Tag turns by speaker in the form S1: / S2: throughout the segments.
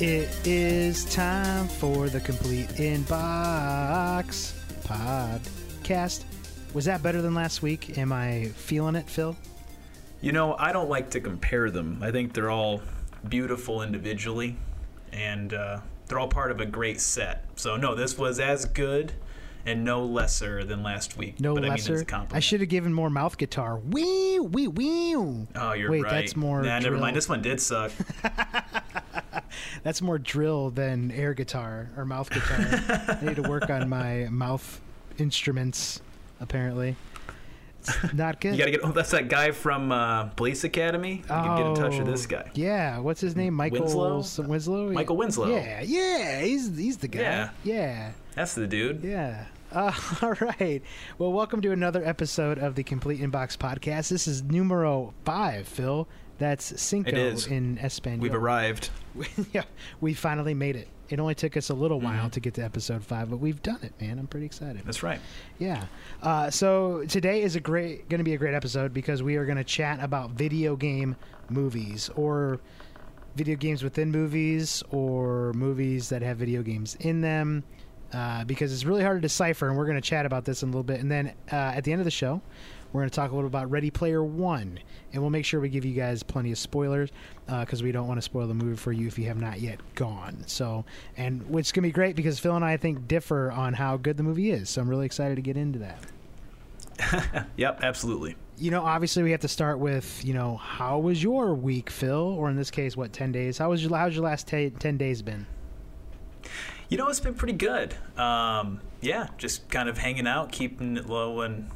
S1: It is time for the complete in box podcast. Was that better than last week? Am I feeling it, Phil?
S2: You know, I don't like to compare them. I think they're all beautiful individually, and uh, they're all part of a great set. So, no, this was as good and no lesser than last week.
S1: No
S2: but
S1: lesser.
S2: I, mean, it's a
S1: should have given more mouth guitar. Wee wee wee.
S2: Oh, you're
S1: Wait,
S2: right.
S1: that's more.
S2: Nah, never mind. This one did suck.
S1: That's more drill than air guitar or mouth guitar. I need to work on my mouth instruments. Apparently, it's not good.
S2: you gotta get. Oh, that's that guy from uh, Police Academy. You can get in touch with this guy.
S1: Oh, Yeah, what's his name? Michael
S2: Winslow?
S1: Winslow.
S2: Michael Winslow.
S1: Yeah, yeah, he's he's the guy.
S2: Yeah.
S1: yeah.
S2: That's the dude.
S1: Yeah. Uh, all right. Well, welcome to another episode of the Complete in Box Podcast. This is numero five, Phil. That's Cinco in Espanol.
S2: We've arrived.
S1: yeah, we finally made it. It only took us a little while
S2: Mhm.
S1: to get to episode five, but we've done it, man. I'm pretty excited.
S2: That's right.
S1: Yeah. Uh, so today is a great, going to be a great episode because we are going to chat about video game movies or video games within movies or movies that have video games in them. Uh, because it's really hard to decipher, and we're going to chat about this in a little bit. And then uh, at the end of the show, we're going to talk a little about Ready Player One, and we'll make sure we give you guys plenty of spoilers because we don't want to spoil the movie for you if you have not yet gone. So, and which is going to be great because Phil and I, I think differ on how good the movie is. So I'm really excited to get into that.
S2: Yep, absolutely.
S1: You know, obviously we have to start with you know how was your week, Phil, or in this case, what ten days? How was your how's your last ta ten days been?
S2: You know, it's been pretty good. Um, yeah, just kind of hanging out, keeping it low, and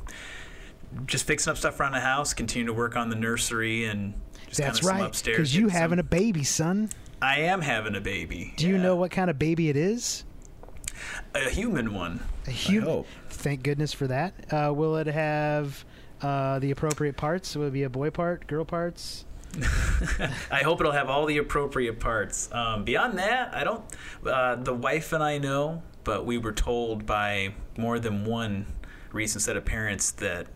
S2: just fixing up stuff around the house. Continue to work on the nursery and just
S1: That's
S2: kind of some
S1: right,
S2: upstairs.
S1: because you
S2: getting
S1: having
S2: some-
S1: a baby, son.
S2: I am having a baby.
S1: Do you know what kind of baby it is?
S2: a human one?
S1: A hu-
S2: hope.
S1: Thank goodness for that. Uh, will it have uh, the appropriate parts? Will it be a boy part, girl parts?
S2: I hope it'll have all the appropriate parts. Um, beyond that, I don't. Uh, the wife and I know, but we were told by more than one recent set of parents that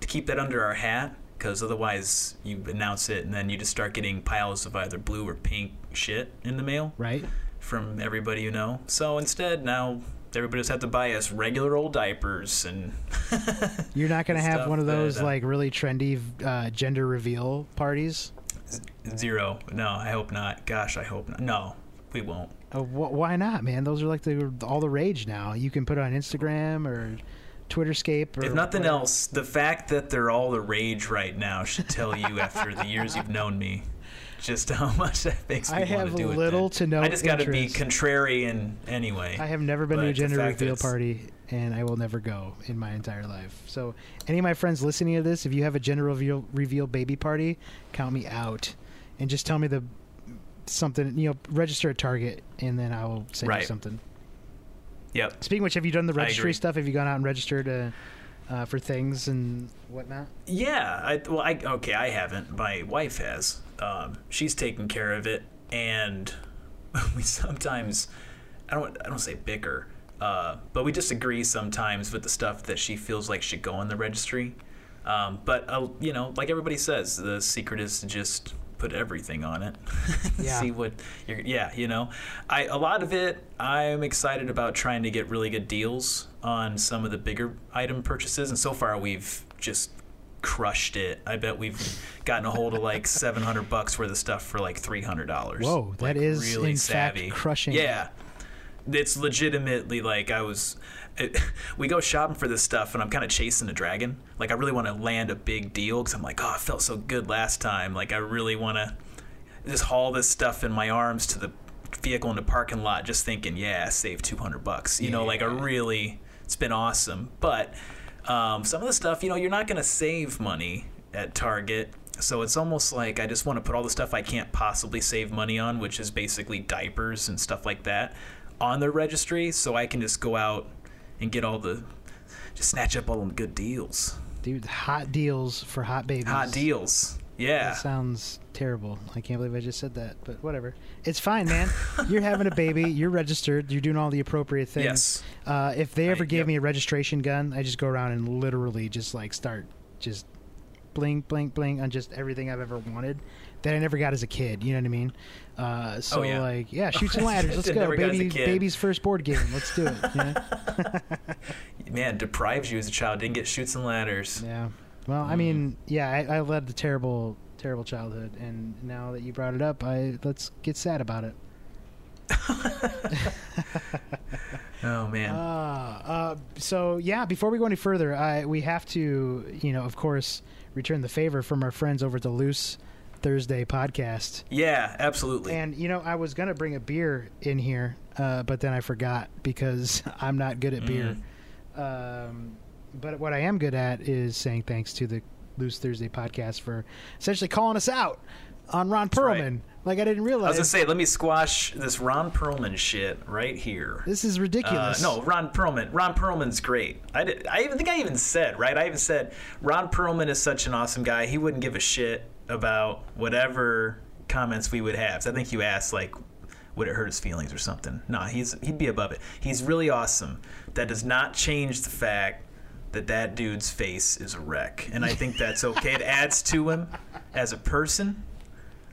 S2: to keep that under our hat, because otherwise you announce it and then you just start getting piles of either blue or pink shit in the mail
S1: Right.
S2: from everybody you know. So instead, now everybody just have to buy us regular old diapers and
S1: You're not going to have one of those
S2: that, uh,
S1: like really trendy uh, gender reveal parties.
S2: zero. No, I hope not. Gosh, I hope not. No, we won't.
S1: Uh, wh- why not, man? Those are like the all the rage now. You can put it on Instagram or Twitterscape. Or
S2: If nothing else, the fact that they're all the rage right now should tell you, after the years you've known me, just how much that makes me
S1: I
S2: want
S1: have
S2: to do
S1: little
S2: then.
S1: to no
S2: I just got to be contrarian anyway.
S1: I have never been to a gender reveal party, and I will never go in my entire life. So, any of my friends listening to this, if you have a gender reveal, reveal baby party, count me out, and just tell me the something. You know, register at Target, and then I will send you something.
S2: Yep.
S1: Speaking of which, have you done the registry stuff? Have you gone out and registered uh, uh, for things and whatnot?
S2: Yeah. I, well, I okay. I haven't. My wife has. Um, she's taken care of it, and we sometimes. I don't. I don't say bicker. Uh, but we disagree sometimes with the stuff that she feels like should go on the registry. Um, but uh, you know, like everybody says, the secret is to just put everything on it.
S1: Yeah.
S2: See what you're. Yeah, you know, I a lot of it. I'm excited about trying to get really good deals on some of the bigger item purchases, and so far we've just crushed it. I bet we've gotten a hold of like 700 bucks worth of stuff for like 300 dollars.
S1: Whoa, that
S2: like,
S1: is,
S2: really
S1: in fact,
S2: savvy.
S1: crushing.
S2: Yeah, it's legitimately like I was. It, we go shopping for this stuff, and I'm kind of chasing a dragon. Like I really want to land a big deal because I'm like, oh, it felt so good last time. Like I really want to just haul this stuff in my arms to the vehicle in the parking lot, just thinking, yeah, save 200 bucks. You know, like I really, it's been awesome. But um, some of the stuff, you know, you're not going to save money at Target. So it's almost like I just want to put all the stuff I can't possibly save money on, which is basically diapers and stuff like that, on the registry so I can just go out and get all the, just snatch up all them good deals.
S1: Dude, hot deals for hot babies.
S2: Hot deals. Yeah.
S1: That sounds terrible. I can't believe I just said that, but whatever. It's fine, man. you're having a baby. You're registered. You're doing all the appropriate things.
S2: Yes.
S1: Uh, if they ever
S2: I-
S1: gave
S2: yep.
S1: me a registration gun, I just go around and literally just like start just bling, bling, bling on just everything I've ever wanted that I never got as a kid. You know what I mean? Uh, so
S2: Oh, yeah.
S1: like, yeah, Chutes and Ladders. Let's go,
S2: never got as a
S1: baby. Baby's first board game. Let's do it. You know?
S2: Man, deprives you as a child. Didn't get Chutes and Ladders.
S1: yeah. Well, I mean, yeah, I, I led a terrible, terrible childhood, and now that you brought it up, I let's get sad about it.
S2: Oh man.
S1: Uh, uh, so yeah, before we go any further, I we have to, you know, of course, return the favor from our friends over at the Loose Thursday podcast.
S2: yeah, absolutely.
S1: And you know, I was gonna bring a beer in here, uh, but then I forgot because I'm not good at beer.
S2: Mm-hmm.
S1: Um, but what I am good at is saying thanks to the Loose Thursday podcast for essentially calling us out on Ron
S2: right.
S1: Perlman. Like I didn't realize.
S2: I was gonna say, let me squash this Ron Perlman shit right here.
S1: this is
S2: Uh,
S1: ridiculous.
S2: no, Ron Perlman. Ron Perlman's great. I, did, I even think I even said right. I even said Ron Perlman is such an awesome guy. He wouldn't give a shit about whatever comments we would have. So I think you asked like, would it hurt his feelings or something? No, he's he'd be above it. He's really awesome. That does not change the fact that that dude's face is a wreck, and I think that's okay. it adds to him as a person.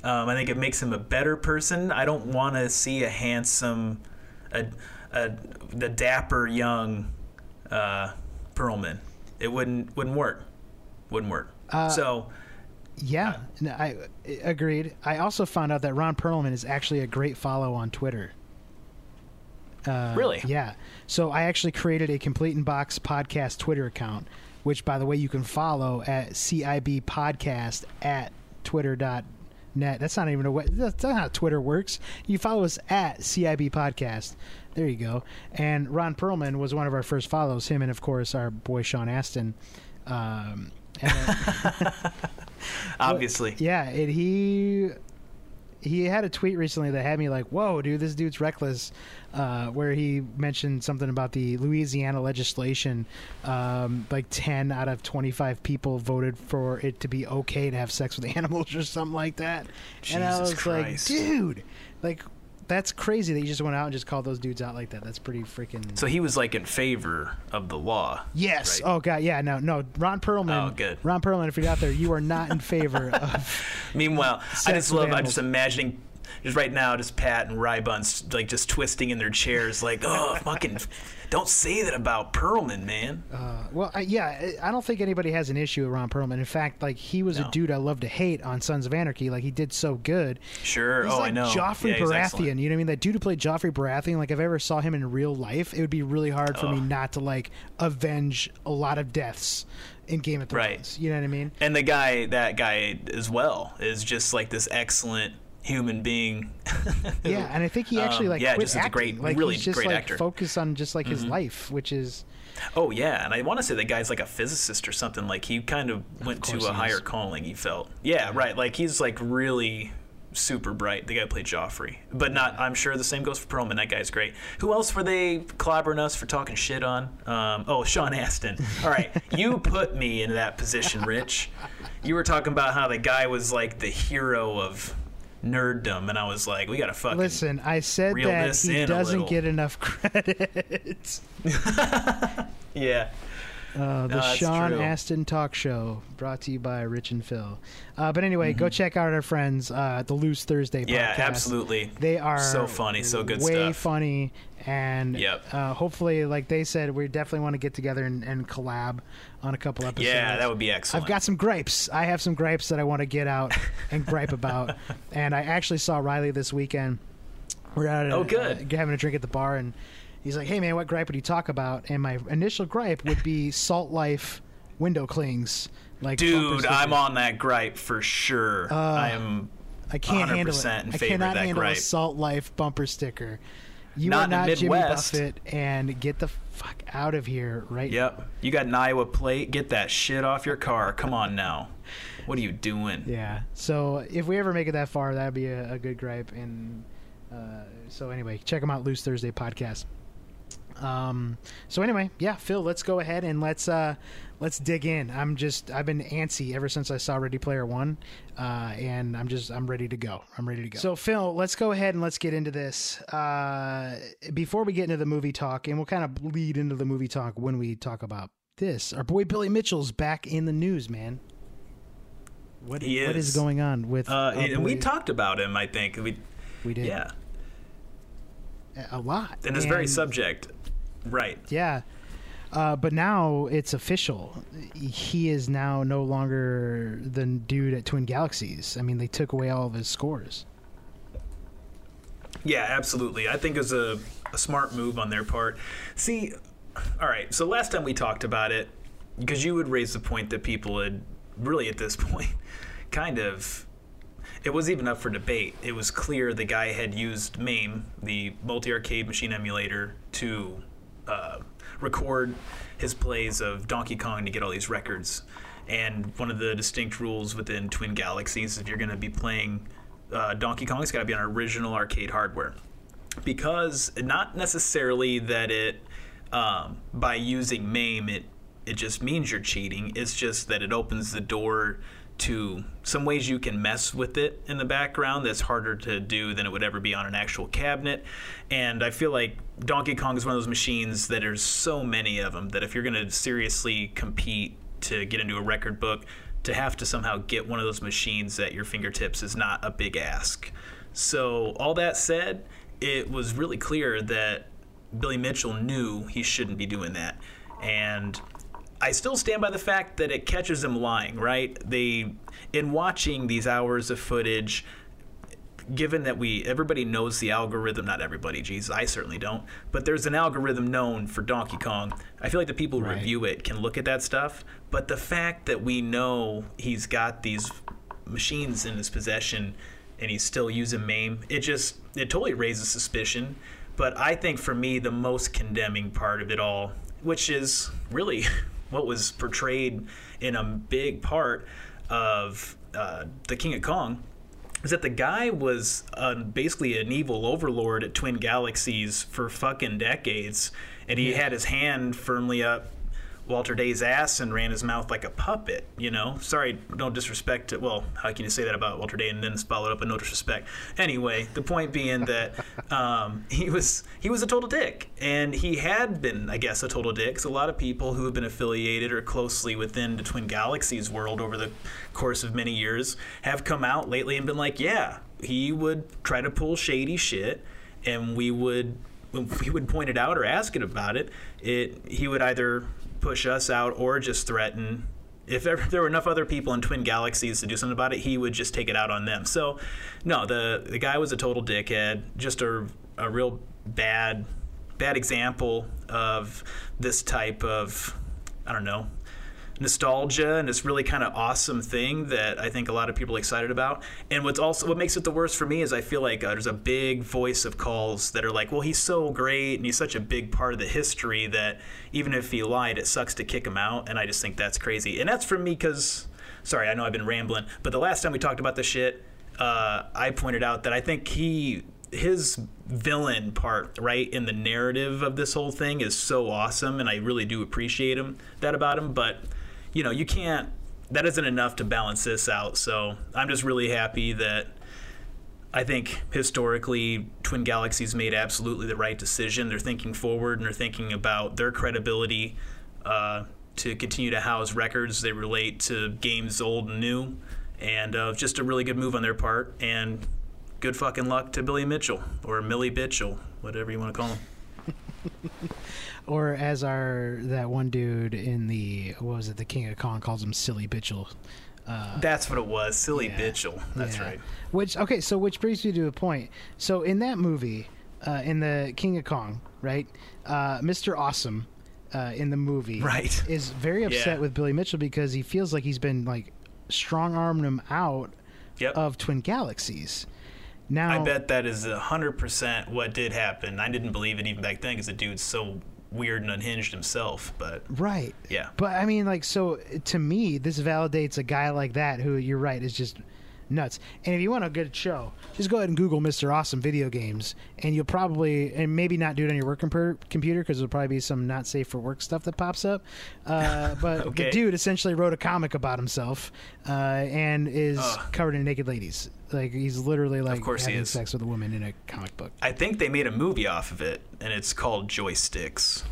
S2: Um, I think it makes him a better person. I don't want to see a handsome, a, a the dapper young uh, Perlman. It wouldn't wouldn't work. Wouldn't work.
S1: Uh,
S2: so
S1: Yeah, no, I I agreed. I also found out that Ron Perlman is actually a great follow on Twitter. Uh,
S2: Really?
S1: Yeah. So I actually created a Complete in Box podcast Twitter account, which, by the way, you can follow at CIB Podcast at twitter.net. That's not even a way. That's not how Twitter works. You follow us at CIB Podcast. There you go. And Ron Perlman was one of our first follows. Him and, of course, our boy Sean Astin. Um,
S2: obviously,
S1: yeah, and he he had a tweet recently that had me like, "Whoa, dude, this dude's reckless." Uh, where he mentioned something about the Louisiana legislation. Um, like ten out of twenty-five people voted for it to be okay to have sex with animals or something like that. and I was
S2: Christ.
S1: like, "Dude, like." That's crazy that you just went out and just called those dudes out like that. That's pretty freaking.
S2: so he was like in favor of the law.
S1: yes.
S2: right?
S1: Oh god. Yeah. No. No. Ron Perlman.
S2: Oh, good.
S1: Ron Perlman. If you're out there, you are not in favor of.
S2: Meanwhile, I just love. I'm just imagining. Just right now, just Pat and Rybuns like just twisting in their chairs, like, oh, fucking, don't say that about Perlman, man.
S1: Uh, well, I, yeah, I don't think anybody has an issue with Ron Perlman. In fact, like he was a dude I love to hate on Sons of Anarchy. Like he did so good.
S2: Sure.
S1: He's
S2: oh,
S1: like
S2: I know.
S1: Joffrey
S2: yeah,
S1: Baratheon. You know what I mean? That dude who played Joffrey Baratheon. Like if I ever saw him in real life, it would be really hard for me
S2: Oh.
S1: not to like avenge a lot of deaths in Game of Thrones.
S2: Right.
S1: You know what I mean?
S2: And the guy, that guy as well, is just like this excellent human being.
S1: Yeah, and I think he actually
S2: Um,
S1: like
S2: yeah,
S1: quit
S2: just a great-
S1: like
S2: really
S1: just
S2: great
S1: like
S2: actor. Mm-hmm.
S1: on just like his life, which is
S2: oh yeah, and I want to say the guy's like a physicist or something. Like he kind of went to a higher
S1: is.
S2: calling. He felt. Yeah, right. Like he's like really super bright. The guy played Joffrey, but not. I'm sure the same goes for Perlman. That guy's great. Who else were they clobbering us for talking shit on? Um, oh, Sean Astin. All right, you put me in that position, Rich. You were talking about how the guy was like the hero of nerddom, and I was like, we gotta fucking
S1: listen. I said that he doesn't get enough credit.
S2: yeah.
S1: Uh, the
S2: No,
S1: Sean
S2: true.
S1: Astin Talk Show, brought to you by Rich and Phil. Uh, but anyway,
S2: Mm-hmm.
S1: go check out our friends, uh, the Loose Thursday
S2: Yeah,
S1: podcast.
S2: absolutely.
S1: They are
S2: So funny, so good
S1: way
S2: stuff.
S1: funny, and
S2: Yep.
S1: uh, hopefully, like they said, we definitely want to get together and, and collab on a couple episodes.
S2: Yeah, that would be excellent.
S1: I've got some gripes. I have some gripes that I want to get out and gripe about. And I actually saw Riley this weekend. We're out at
S2: Oh,
S1: a-
S2: good.
S1: uh, having a drink at the bar, and he's like, "Hey, man, what gripe would you talk about?" And my initial gripe would be Salt Life window clings. Like
S2: Dude. I'm on that gripe for sure.
S1: Uh,
S2: I am
S1: I can't handle it.
S2: 100% in
S1: I cannot
S2: that
S1: handle a. Salt Life bumper sticker. You
S2: Not
S1: are
S2: in
S1: not Jimmy Buffett, and get the fuck out of here right
S2: Yep. You got an Iowa plate. Get that shit off your car. Come on now. What are you doing?
S1: Yeah. So if we ever make it that far, that'd be a, a good gripe. And uh, so anyway, check them out, Loose Thursday podcast. Um. So anyway, yeah, Phil, let's go ahead and let's uh let's dig in. I'm just I've been antsy ever since I saw Ready Player One, uh, and I'm just I'm ready to go. I'm ready to go. So Phil, let's go ahead and let's get into this. Uh, before we get into the movie talk, and we'll kind of lead into the movie talk when we talk about this. Our boy Billy Mitchell's back in the news, man. What,
S2: He
S1: what is
S2: is.
S1: going on with?
S2: Uh,
S1: a
S2: and we talked about him. I think we,
S1: We did.
S2: yeah,
S1: a lot.
S2: and this very subject, right?
S1: Yeah. Uh, but now it's official. He is now no longer the dude at Twin Galaxies. I mean, they took away all of his scores.
S2: Yeah, absolutely. I think it was a, a smart move on their part. See, all right. So last time we talked about it, because you would raise the point that people had really at this point kind of. It was even up for debate. It was clear the guy had used MAME, the multi arcade machine emulator, to uh, record his plays of Donkey Kong to get all these records. And one of the distinct rules within Twin Galaxies, if you're going to be playing uh, Donkey Kong, it's got to be on original arcade hardware. Because not necessarily that it, um, by using MAME, it it just means you're cheating. It's just that it opens the door to some ways you can mess with it in the background that's harder to do than it would ever be on an actual cabinet. And I feel like Donkey Kong is one of those machines that there's so many of them that if you're going to seriously compete to get into a record book, to have to somehow get one of those machines at your fingertips is not a big ask. So, all that said, it was really clear that Billy Mitchell knew he shouldn't be doing that. And I still stand by the fact that it catches them lying, right? They, in watching these hours of footage, given that we everybody knows the algorithm, not everybody, geez, I certainly don't, but there's an algorithm known for Donkey Kong. I feel like the people who
S1: Right.
S2: review it can look at that stuff, but the fact that we know he's got these machines in his possession and he's still using MAME, it just it totally raises suspicion. But I think for me the most condemning part of it all, which is really what was portrayed in a big part of uh, the King of Kong, is that the guy was uh, basically an evil overlord at Twin Galaxies for fucking decades, and he had his hand firmly up Walter Day's ass and ran his mouth like a puppet. You know, sorry, no disrespect. To, well, how can you say that about Walter Day and then follow it up with no disrespect? Anyway, the point being that um, he was he was a total dick, and he had been, I guess, a total dick. 'cause a lot of people who have been affiliated or closely within the Twin Galaxies world over the course of many years have come out lately and been like, yeah, he would try to pull shady shit, and we would when we would point it out or ask it about it, it he would either push us out or just threaten. If ever there were enough other people in Twin Galaxies to do something about it, he would just take it out on them. So, no, the the guy was a total dickhead, just a a real bad bad example of this type of I don't know nostalgia and this really kind of awesome thing that I think a lot of people are excited about. And what's also what makes it the worst for me is I feel like uh, there's a big voice of calls that are like, "Well, he's so great and he's such a big part of the history that even if he lied, it sucks to kick him out." And I just think that's crazy. And that's for me because, sorry, I know I've been rambling, but the last time we talked about this shit, uh, I pointed out that I think he his villain part right in the narrative of this whole thing is so awesome and i really do appreciate him that about him but you know you can't that isn't enough to balance this out. So i'm just really happy that i think historically twin galaxies made absolutely the right decision. They're thinking forward and they're thinking about their credibility uh, to continue to house records. They relate to games old and new and uh, just a really good move on their part and good fucking luck to Billy Mitchell or Millie Bitchell, whatever you want to call him.
S1: Or as our that one dude in the what was it, the King of Kong calls him Silly Bitchel. Uh,
S2: That's what it was, Silly
S1: Yeah.
S2: Bitchell. That's
S1: yeah.
S2: right.
S1: Which okay, so which brings me to a point. So in that movie, uh, in the King of Kong, right, uh, Mr. Awesome, uh, in the movie,
S2: Right.
S1: is very upset
S2: Yeah.
S1: with Billy Mitchell because he feels like he's been like strong arming him out
S2: Yep.
S1: of Twin Galaxies. Now,
S2: I bet that is a hundred percent what did happen. I didn't believe it even back then because the dude's so weird and unhinged himself. But
S1: right.
S2: yeah,
S1: But I mean, like, so to me, this validates a guy like that who you're right is just nuts. And if you want a good show, just go ahead and Google Mr. Awesome video games, and you'll probably and maybe not do it on your work computer computer because there'll probably be some not safe for work stuff that pops up. Uh, but
S2: Okay.
S1: the dude essentially wrote a comic about himself uh, and is covered in naked ladies. Like he's literally like
S2: course he
S1: having sex with a woman in a comic book.
S2: I think they made a movie off of it, and it's called Joysticks.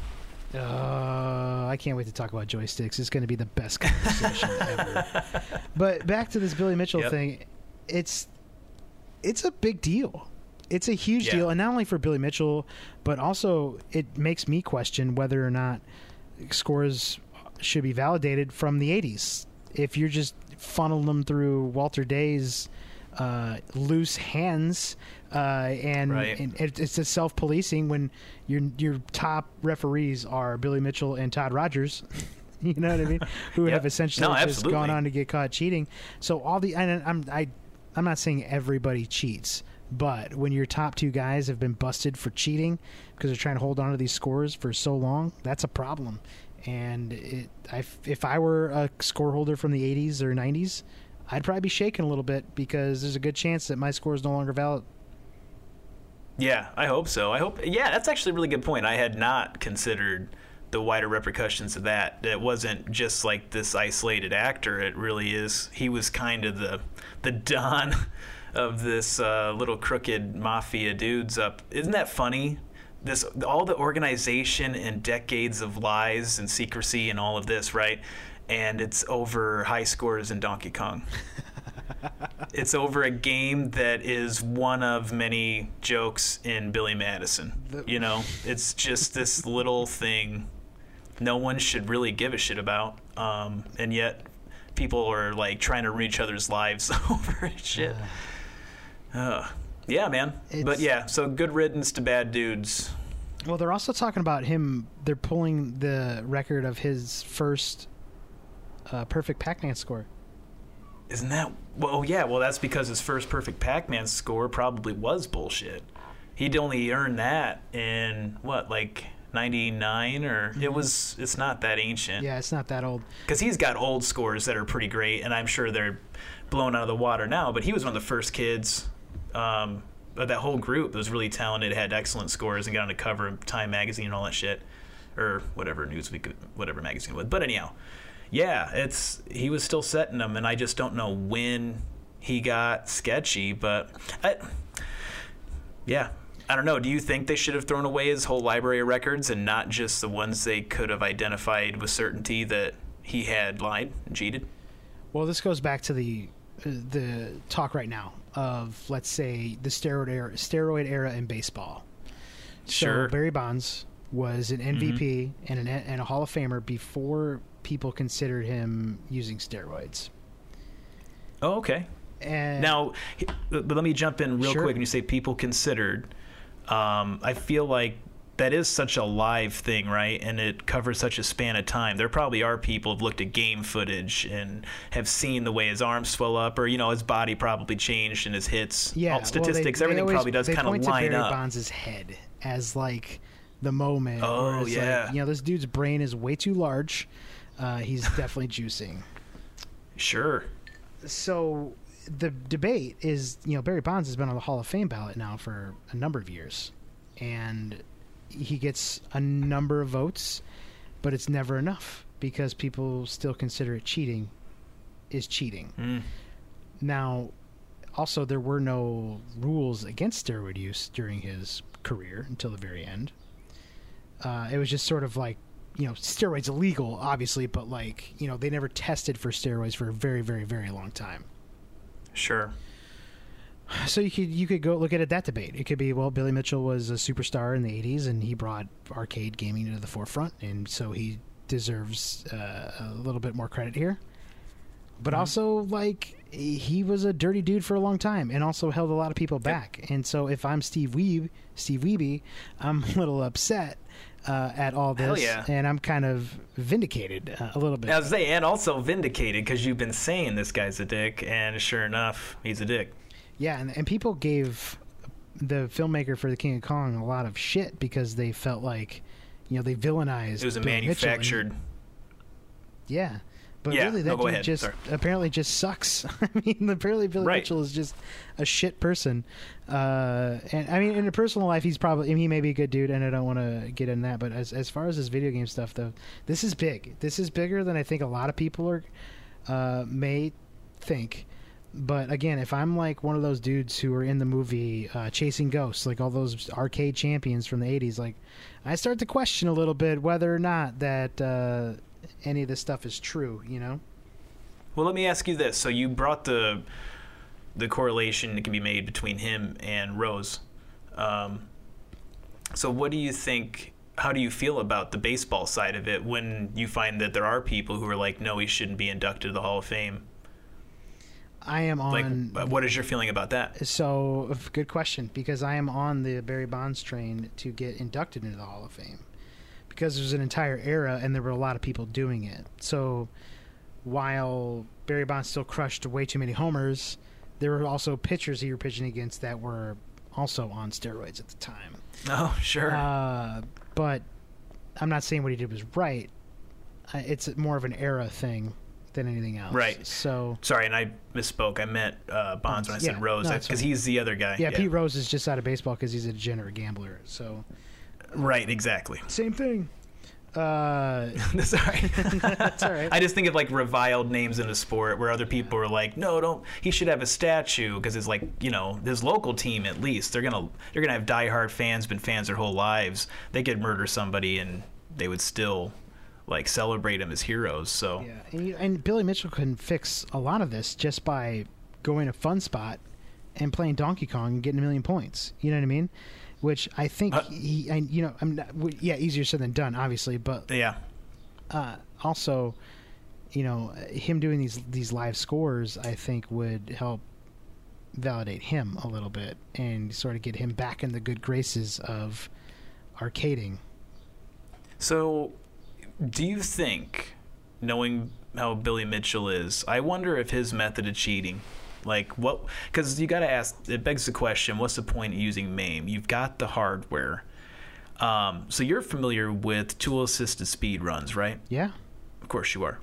S1: Uh, I can't wait to talk about joysticks. It's going to be the best conversation ever. But back to this Billy Mitchell
S2: Yep.
S1: thing, it's it's a big deal. It's a huge
S2: Yeah.
S1: deal, and not only for Billy Mitchell, but also it makes me question whether or not scores should be validated from the '80s. If you're just funneling them through Walter Day's uh, loose hands, uh, and,
S2: Right.
S1: and it, it's a self-policing when your your top referees are Billy Mitchell and Todd Rogers. you know what I mean? Who
S2: Yep.
S1: have essentially
S2: No,
S1: just gone on to get caught cheating. So all the and I'm I I'm not saying everybody cheats, but when your top two guys have been busted for cheating because they're trying to hold on to these scores for so long, that's a problem. And it, I, if I were a score holder from the 80s or 90s, I'd probably be shaking a little bit because there's a good chance that my score is no longer valid.
S2: Yeah, I hope so. I hope. Yeah, that's actually a really good point. I had not considered the wider repercussions of that. It wasn't just like this isolated actor. It really is. He was kind of the the don of this uh, little crooked mafia dudes up. Isn't that funny? This all the organization and decades of lies and secrecy and all of this, right? And it's over high scores in Donkey Kong. It's over a game that is one of many jokes in Billy Madison. You know, it's just this little thing no one should really give a shit about. Um, and yet people are like trying to ruin each other's lives over it shit. Uh, yeah, man. But yeah, so good riddance to bad dudes.
S1: Well, they're also talking about him. They're pulling the record of his first uh, perfect Pac-Man score.
S2: Isn't that well? Yeah, well, that's because his first perfect Pac-Man score probably was bullshit. He'd only earned that in what, like '99, or it was. It's not that ancient.
S1: Yeah, it's not that old.
S2: because he's got old scores that are pretty great, and I'm sure they're blown out of the water now. But he was one of the first kids. Um, of that whole group that was really talented, had excellent scores, and got on the cover of Time magazine and all that shit, or whatever Newsweek, whatever magazine it was. But anyhow, yeah, it's he was still setting them, and I just don't know when he got sketchy. But I, yeah, I don't know. Do you think they should have thrown away his whole library of records and not just the ones they could have identified with certainty that he had lied and cheated?
S1: Well, this goes back to the uh, the talk right now of let's say the steroid era, steroid era in baseball.
S2: Sure.
S1: So Barry Bonds was an MVP and an and a Hall of Famer before people considered him using steroids.
S2: Oh, okay.
S1: And
S2: Now, but let me jump in real
S1: Sure.
S2: quick. When you say people considered, um, I feel like that is such a live thing, right? And it covers such a span of time. There probably are people who've looked at game footage and have seen the way his arms swell up, or you know, his body probably changed and his hits,
S1: yeah,
S2: all statistics,
S1: they- they
S2: everything
S1: always-
S2: probably does kind of line
S1: to Barry
S2: up.
S1: Bonds' head as like the moment.
S2: Oh, yeah.
S1: like, you know, this dude's brain is way too large. Uh, he's definitely juicing.
S2: Sure.
S1: so the debate is, you know, Barry Bonds has been on the Hall of Fame ballot now for a number of years, and he gets a number of votes, but it's never enough because people still consider it cheating. Is cheating
S2: Mm.
S1: now? Also, there were no rules against steroid use during his career until the very end. Uh, it was just sort of like, you know, steroids illegal, obviously, but like, you know, they never tested for steroids for a very, very, very long time.
S2: Sure.
S1: So you could you could go look at it that debate. It could be well, Billy Mitchell was a superstar in the '80s, and he brought arcade gaming to the forefront, and so he deserves uh, a little bit more credit here. But
S2: Mhm.
S1: also, like he was a dirty dude for a long time, and also held a lot of people back. And so, if I'm Steve Weeb, Steve Wiebe, I'm a little upset uh, at all this,
S2: yeah.
S1: and I'm kind of vindicated uh, a little bit.
S2: As they and also vindicated because you've been saying this guy's a dick, and sure enough, he's a dick.
S1: Yeah, and, and people gave the filmmaker for the King of Kong a lot of shit because they felt like, you know, they villainized.
S2: It was a
S1: Billy Mitchell, and-
S2: manufactured.
S1: yeah, but
S2: Yeah,
S1: really,
S2: no,
S1: that
S2: go
S1: dude just
S2: sorry.
S1: apparently just sucks. I mean, apparently Billy
S2: Right.
S1: Mitchell is just a shit person. Uh, and I mean, in a personal life, he's probably I mean, he may be a good dude, and I don't want to get in that. But as as far as his video game stuff, though, this is big. This is bigger than I think a lot of people are uh, may think. but again, if I'm like one of those dudes who are in the movie uh, Chasing Ghosts, like all those arcade champions from the '80s, like I start to question a little bit whether or not that uh, any of this stuff is true. You know?
S2: Well, let me ask you this. So you brought the the correlation that can be made between him and Rose. Um, so what do you think? How do you feel about the baseball side of it when you find that there are people who are like, no, he shouldn't be inducted to the Hall of Fame?
S1: I am on.
S2: Like, what is your feeling about that?
S1: So, good question because I am on the Barry Bonds train to get inducted into the Hall of Fame because there's an entire era and there were a lot of people doing it. So, while Barry Bonds still crushed way too many homers, there were also pitchers he were pitching against that were also on steroids at the time.
S2: Oh, sure.
S1: Uh, but I'm not saying what he did was right. It's more of an era thing than anything else.
S2: Right.
S1: So,
S2: Sorry, and I misspoke. I meant uh, Bonds when I said Rose because
S1: fine.
S2: he's the other guy.
S1: yeah, Pete Rose is just out of baseball because he's a degenerate gambler. So,
S2: Right, exactly.
S1: Same thing. Uh,
S2: Sorry.
S1: that's all right.
S2: I just think of like reviled names in a sport where other people are like, no, don't. He should have a statue because it's like you know his local team at least they're gonna they're gonna have diehard fans, been fans their whole lives. They could murder somebody and they would still like celebrate him as heroes. So
S1: yeah, and, you, and Billy Mitchell can fix a lot of this just by going to Fun Spot and playing Donkey Kong and getting a million points. You know what I mean? Which I think
S2: Uh,
S1: he, I, you know, I'm not, yeah, easier said than done, obviously, but
S2: yeah,
S1: uh, also, you know, him doing these these live scores, I think would help validate him a little bit and sort of get him back in the good graces of arcading.
S2: So, do you think, knowing how Billy Mitchell is, I wonder if his method of cheating, like what, because you got to ask, it begs the question, what's the point of using MAME? You've got the hardware. Um, so you're familiar with tool assisted speed runs, right?
S1: Yeah.
S2: Of course you are.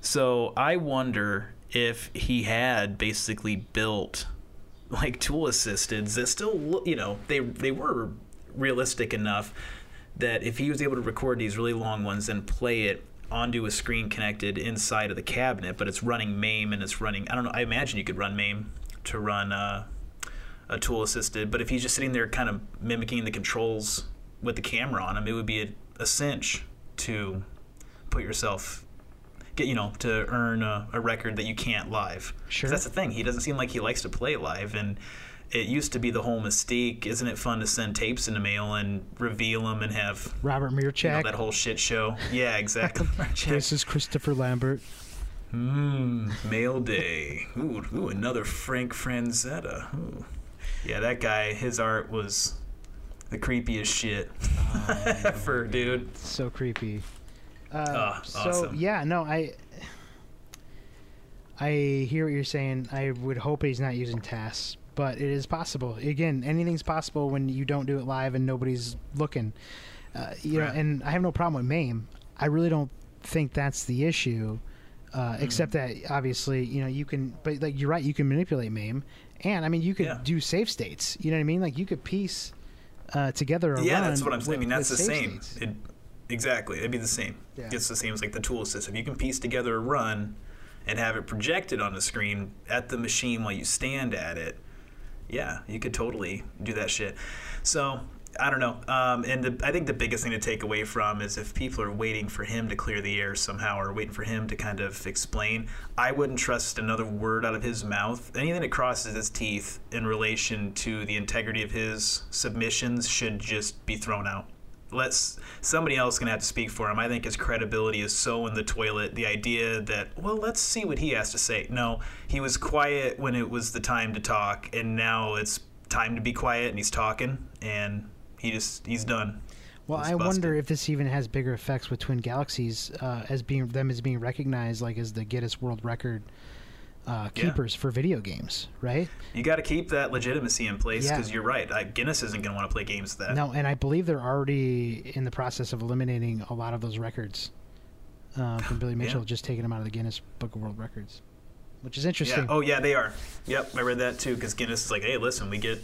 S2: So I wonder if he had basically built like tool assisteds that still, you know, they they were realistic enough that if he was able to record these really long ones and play it onto a screen connected inside of the cabinet, but it's running MAME and it's running. I don't know. I imagine you could run MAME to run uh, a tool assisted, but if he's just sitting there kind of mimicking the controls with the camera on him, it would be a, a cinch to put yourself get you know to earn a, a record that you can't live.
S1: Sure.
S2: that's the thing he doesn't seem like he likes to play live and it used to be the whole mystique isn't it fun to send tapes in the mail and reveal them and have
S1: Robert
S2: you know, that whole shit show yeah exactly
S1: this is Christopher Lambert.
S2: Mmm, mail day. Ooh, ooh, another Frank Franzetta. Ooh. Yeah, that guy, his art was the creepiest shit ever, dude.
S1: So creepy. Uh,
S2: Ah,
S1: so
S2: awesome.
S1: yeah, no, I I hear what you're saying. I would hope he's not using tasks, but it is possible. Again, anything's possible when you don't do it live and nobody's looking. Uh, you
S2: Right.
S1: know, and I have no problem with MAME. I really don't think that's the issue. Uh,
S2: Mm-hmm.
S1: Except that obviously, you know, you can, but like you're right, you can manipulate MAME, and I mean, you could
S2: Yeah.
S1: do save states. You know what I mean? Like you could piece uh, together a
S2: Yeah, that's what I'm saying. I mean, that's the same. It, exactly. It'd be the same.
S1: Yeah.
S2: It's the same as like the tool system. You can piece together a run and have it projected on the screen at the machine while you stand at it. Yeah, you could totally do that shit. So I don't know. Um, and the, I think the biggest thing to take away from is if people are waiting for him to clear the air somehow or waiting for him to kind of explain, I wouldn't trust another word out of his mouth. Anything that crosses his teeth in relation to the integrity of his submissions should just be thrown out. Let's somebody else gonna have to speak for him. I think his credibility is so in the toilet. The idea that well, let's see what he has to say. No, he was quiet when it was the time to talk, and now it's time to be quiet, and he's talking, and he just he's done.
S1: Well, I wonder if this even has bigger effects with Twin Galaxies uh, as being them as being recognized like as the Guinness World Record uh,
S2: Yeah.
S1: keepers for video games, right?
S2: You got to keep that legitimacy in place
S1: Yeah.
S2: because you're right. Guinness isn't going to want to play games with that.
S1: No, and I believe they're already in the process of eliminating a lot of those records uh, from Billy Mitchell, just taking them out of the Guinness Book of World Records, which is interesting.
S2: Yeah. Oh yeah, they are. Yep, I read that too. Because Guinness is like, hey, listen, we get,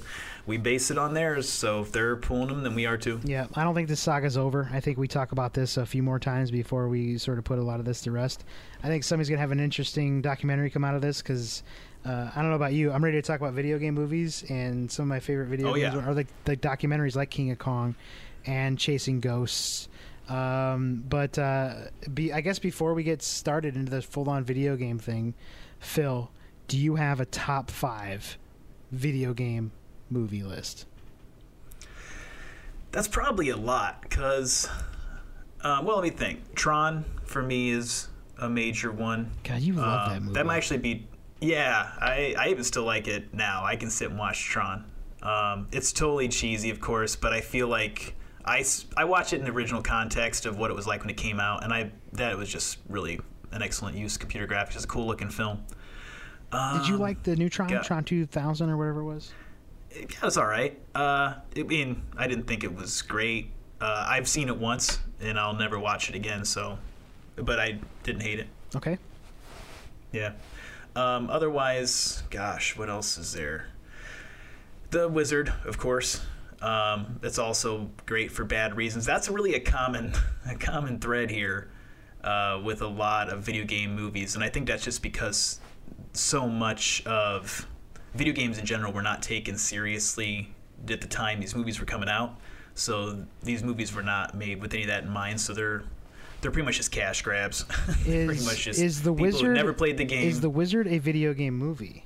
S2: we base it on theirs. So if they're pulling them, then we are too.
S1: Yeah, I don't think this saga's over. I think we talk about this a few more times before we sort of put a lot of this to rest. I think somebody's gonna have an interesting documentary come out of this because Uh, I don't know about you. I'm ready to talk about video game movies, and some of my favorite video
S2: Oh,
S1: games
S2: yeah.
S1: are like the documentaries like King of Kong and Chasing Ghosts. Um, but uh, be, I guess before we get started into the full-on video game thing, Phil, do you have a top five video game movie list?
S2: That's probably a lot because, um, well, let me think. Tron for me is a major one.
S1: God, you love
S2: Um,
S1: that movie.
S2: That might actually be, yeah. I I even still like it now. I can sit and watch Tron. Um, it's totally cheesy, of course, but I feel like I I watch it in the original context of what it was like when it came out, and I that it was just really an excellent use of computer graphics. It's a cool looking film.
S1: Did you
S2: Um,
S1: like the new Tron,
S2: yeah.
S1: Tron 2000 or whatever it was?
S2: Yeah, it was all right. Uh, I mean, I didn't think it was great. Uh, I've seen it once, and I'll never watch it again. So, but I didn't hate it.
S1: Okay.
S2: Yeah. Um, otherwise, gosh, what else is there? The Wizard, of course. Um, that's also great for bad reasons. That's really a common, a common thread here uh, with a lot of video game movies, and I think that's just because so much of video games in general were not taken seriously at the time these movies were coming out. So these movies were not made with any of that in mind. So they're they're pretty much just cash grabs.
S1: Is,
S2: pretty much just
S1: is the
S2: people who
S1: Wizard
S2: never played the game.
S1: Is the Wizard a video game movie?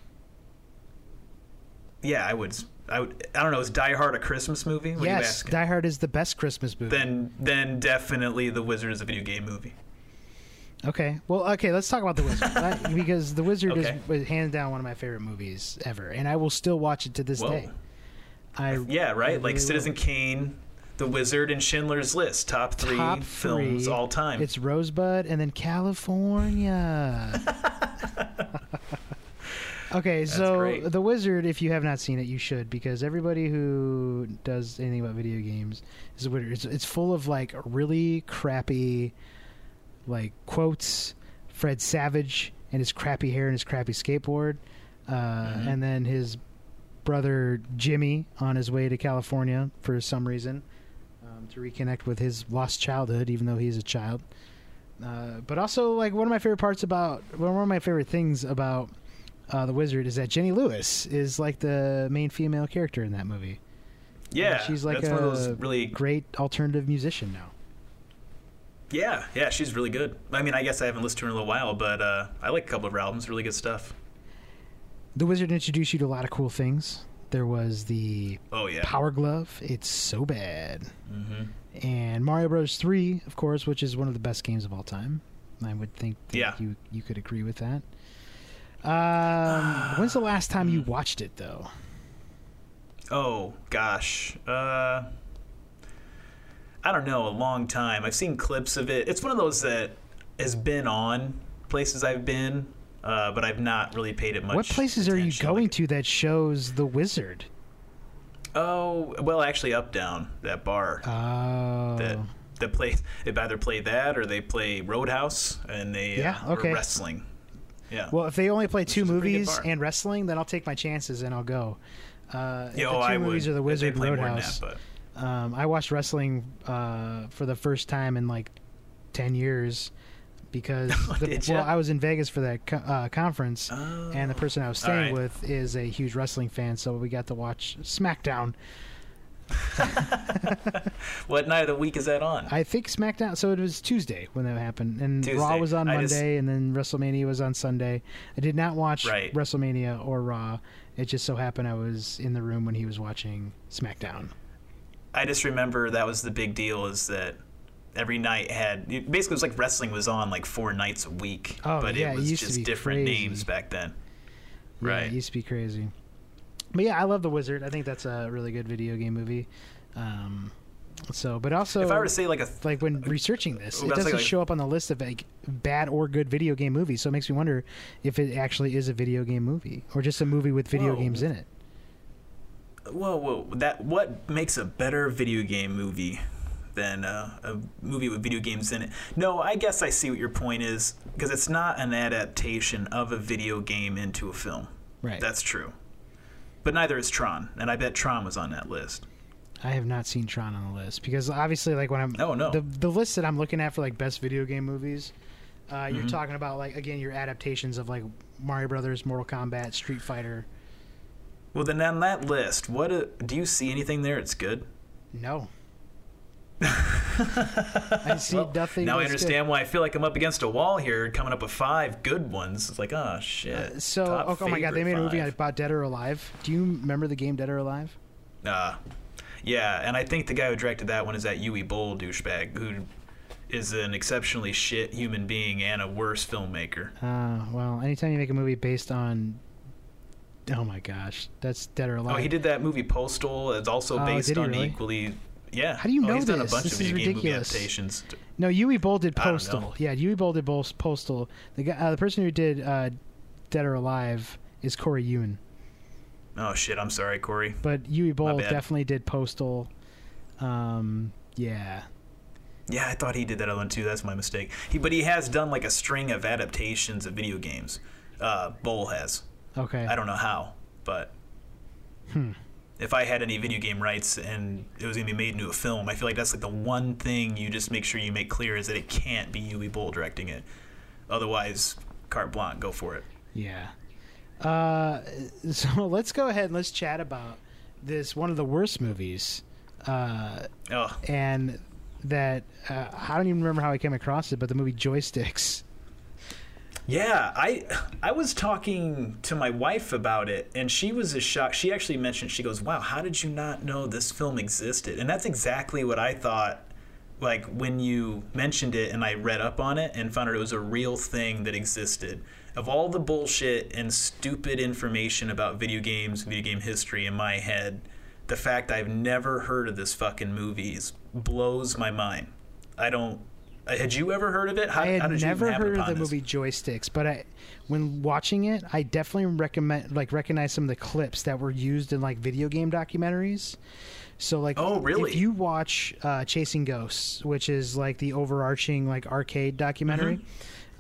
S2: yeah, I would. I would. I don't know. Is Die Hard a Christmas movie? What are you
S1: yes,
S2: asking?
S1: Die Hard is the best Christmas movie.
S2: then then definitely The Wizard is a video game movie.
S1: Okay. Well, okay, let's talk about The Wizard. I- because The Wizard
S2: Okay.
S1: is hands down one of my favorite movies ever, and I will still watch it to this
S2: Whoa.
S1: day. I
S2: Yeah, right.
S1: I
S2: like
S1: really
S2: Citizen
S1: will.
S2: Kane, The Wizard, and Schindler's List, top three
S1: Top
S2: films all time.
S1: It's Rosebud and then California. okay, so
S2: great.
S1: The Wizard, if you have not seen it, you should because everybody who does anything about video games is a wizard. It's, it's full of like really crappy, like quotes. Fred Savage and his crappy hair and his crappy skateboard, uh,
S2: Mhm.
S1: and then his brother Jimmy on his way to California for some reason um, to reconnect with his lost childhood, even though he's a child. Uh, but also, like one of my favorite parts about one of my favorite things about uh, the Wizard is that Jenny Lewis is like the main female character in that movie.
S2: yeah,
S1: she's like
S2: that's one of those
S1: a
S2: really.
S1: Great alternative musician now.
S2: Yeah, yeah, she's really good. I mean, I guess I haven't listened to her in a little while, but uh, I like a couple of her albums. Really good stuff.
S1: The Wizard introduced you to a lot of cool things. There was the
S2: Oh yeah.
S1: Power Glove. It's so bad.
S2: hmm
S1: And Mario Bros. 3, of course, which is one of the best games of all time. I would think that
S2: Yeah.
S1: you you could agree with that. Um, when's the last time you watched it, though?
S2: Oh gosh. Uh, I don't know. A long time. I've seen clips of it. It's one of those that has been on places I've been, uh, but I've not really paid it much.
S1: what places are you going
S2: Like-
S1: to that shows The Wizard?
S2: Oh, well, actually, up down that bar.
S1: Oh,
S2: that that play they either play that or they play Roadhouse and they
S1: Yeah,
S2: uh,
S1: okay.
S2: wrestling. Yeah.
S1: well, if they only play two
S2: is a pretty good
S1: movies and wrestling, then I'll take my chances and I'll go. Uh, if
S2: Yeah,
S1: the
S2: oh,
S1: two
S2: I
S1: movies
S2: would.
S1: are The Wizard and Roadhouse.
S2: that,
S1: Um, I watched wrestling uh, for the first time in like ten years because
S2: Oh,
S1: the, well. I was in Vegas for that co- uh, conference, and the
S2: Oh.
S1: person I was staying
S2: right.
S1: with is a huge wrestling fan, so we got to watch SmackDown.
S2: what night of the week is that on?
S1: I think SmackDown. So it was Tuesday when that happened, and Raw was on
S2: I
S1: Monday,
S2: just-
S1: and then WrestleMania was on Sunday. I did not watch
S2: Right.
S1: WrestleMania or Raw. It just so happened I was in the room when he was watching SmackDown.
S2: I just remember that was the big deal is that every night had basically it was like wrestling was on like four nights a week,
S1: Oh,
S2: but
S1: yeah,
S2: it
S1: it
S2: was
S1: to
S2: just different
S1: crazy.
S2: names back then.
S1: Yeah,
S2: Right.
S1: it used to be crazy. But yeah, I love The Wizard. I think that's a really good video game movie. Um, so, but also,
S2: if I were to say like a
S1: like when researching this,
S2: Oh,
S1: it doesn't
S2: like-
S1: show up on the list of like bad or good video game movies. So it makes me wonder if it actually is a video game movie or just a movie with video
S2: Whoa.
S1: games in it.
S2: Whoa whoa that what makes a better video game movie than uh, a movie with video games in it? No, I guess I see what your point is because it's not an adaptation of a video game into a film.
S1: Right.
S2: That's true. But neither is Tron, and I bet Tron was on that list.
S1: I have not seen Tron on the list because obviously, like when I'm
S2: Oh, no.
S1: the the list that I'm looking at for like best video game movies, Uh, You're talking about like again your adaptations of like Mario Brothers, Mortal Kombat, Street Fighter.
S2: Well, then on that list, what uh do you see anything there? It's good.
S1: No. I see
S2: Well,
S1: nothing.
S2: now I
S1: that's good.
S2: understand why I feel like I'm up against a wall here, coming up with five good ones. It's like, oh shit.
S1: So, oh, oh my god, they made a movie about Dead or Alive. Do you remember the game Dead or Alive?
S2: five. Uh, yeah, and I think the guy who directed that one is that Uwe Boll douchebag, who is an exceptionally shit human being and a worse filmmaker.
S1: Uh, well, anytime you make a movie based on, oh my gosh, that's Dead or Alive.
S2: Oh, he did that movie Postal. It's also
S1: Oh,
S2: based on
S1: really?
S2: equally. Yeah.
S1: How do you
S2: oh,
S1: know
S2: he's done a
S1: this?
S2: bunch
S1: This
S2: of
S1: is
S2: video game movie
S1: ridiculous.
S2: adaptations.
S1: No, Uwe Boll did Postal. Yeah, Uwe Boll did Postal. The guy, uh, the person who did uh, Dead or Alive is Corey Yuen,
S2: Oh shit! I'm sorry, Corey.
S1: but Uwe
S2: Boll
S1: definitely did Postal. Um, yeah.
S2: Yeah, I thought he did that other one too. That's my mistake. He, but he has done like a string of adaptations of video games. Uh, Boll has.
S1: Okay.
S2: I don't know how, but
S1: Hmm.
S2: if I had any video game rights and it was gonna be made into a film, I feel like that's like the one thing you just make sure you make clear is that it can't be Uwe Boll directing it. Otherwise, carte blanche, go for it.
S1: Yeah. Uh, so let's go ahead and let's chat about this one of the worst movies. Uh, and that uh, I don't even remember how I came across it, but the movie Joysticks.
S2: Yeah, I I was talking to my wife about it, and she was as shocked. She actually mentioned, she goes, "Wow, how did you not know this film existed?" And that's exactly what I thought. Like when you mentioned it, and I read up on it and found out it was a real thing that existed. Of all the bullshit and stupid information about video games, video game history in my head, the fact I've never heard of this fucking movie blows my mind. I don't. Had you ever heard of it? How,
S1: I had never heard of the
S2: this?
S1: movie Joysticks, but I, when watching it, I definitely recommend like recognize some of the clips that were used in like video game documentaries. So like,
S2: Oh, really?
S1: If you watch uh, Chasing Ghosts, which is like the overarching like arcade documentary,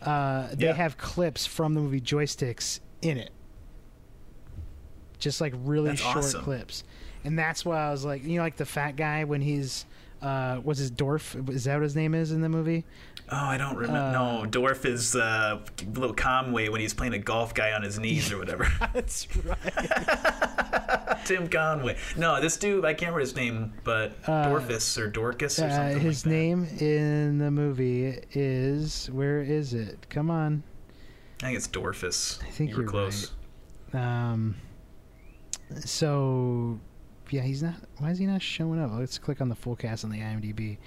S1: uh, they
S2: Mm-hmm. Yeah.
S1: have clips from the movie Joysticks in it. Just like really
S2: That's
S1: short
S2: awesome.
S1: clips, and that's why I was like, you know, like the fat guy when he's. Uh, what's his Dorf? Is that what his name is in the movie?
S2: Oh, I don't remember. no, Dorf is uh, little Conway when he's playing a golf guy on his knees or whatever.
S1: That's right.
S2: Tim Conway. No, this dude, I can't remember his name, but
S1: Uh,
S2: Dorfus or Dorcas or
S1: Uh,
S2: something
S1: his
S2: like that.
S1: name in the movie is where is it? Come on.
S2: I think it's Dorfus.
S1: I think
S2: you were
S1: you're
S2: close.
S1: Um. So, yeah, he's not. Why is he not showing up? Let's click on the full cast on the IMDb.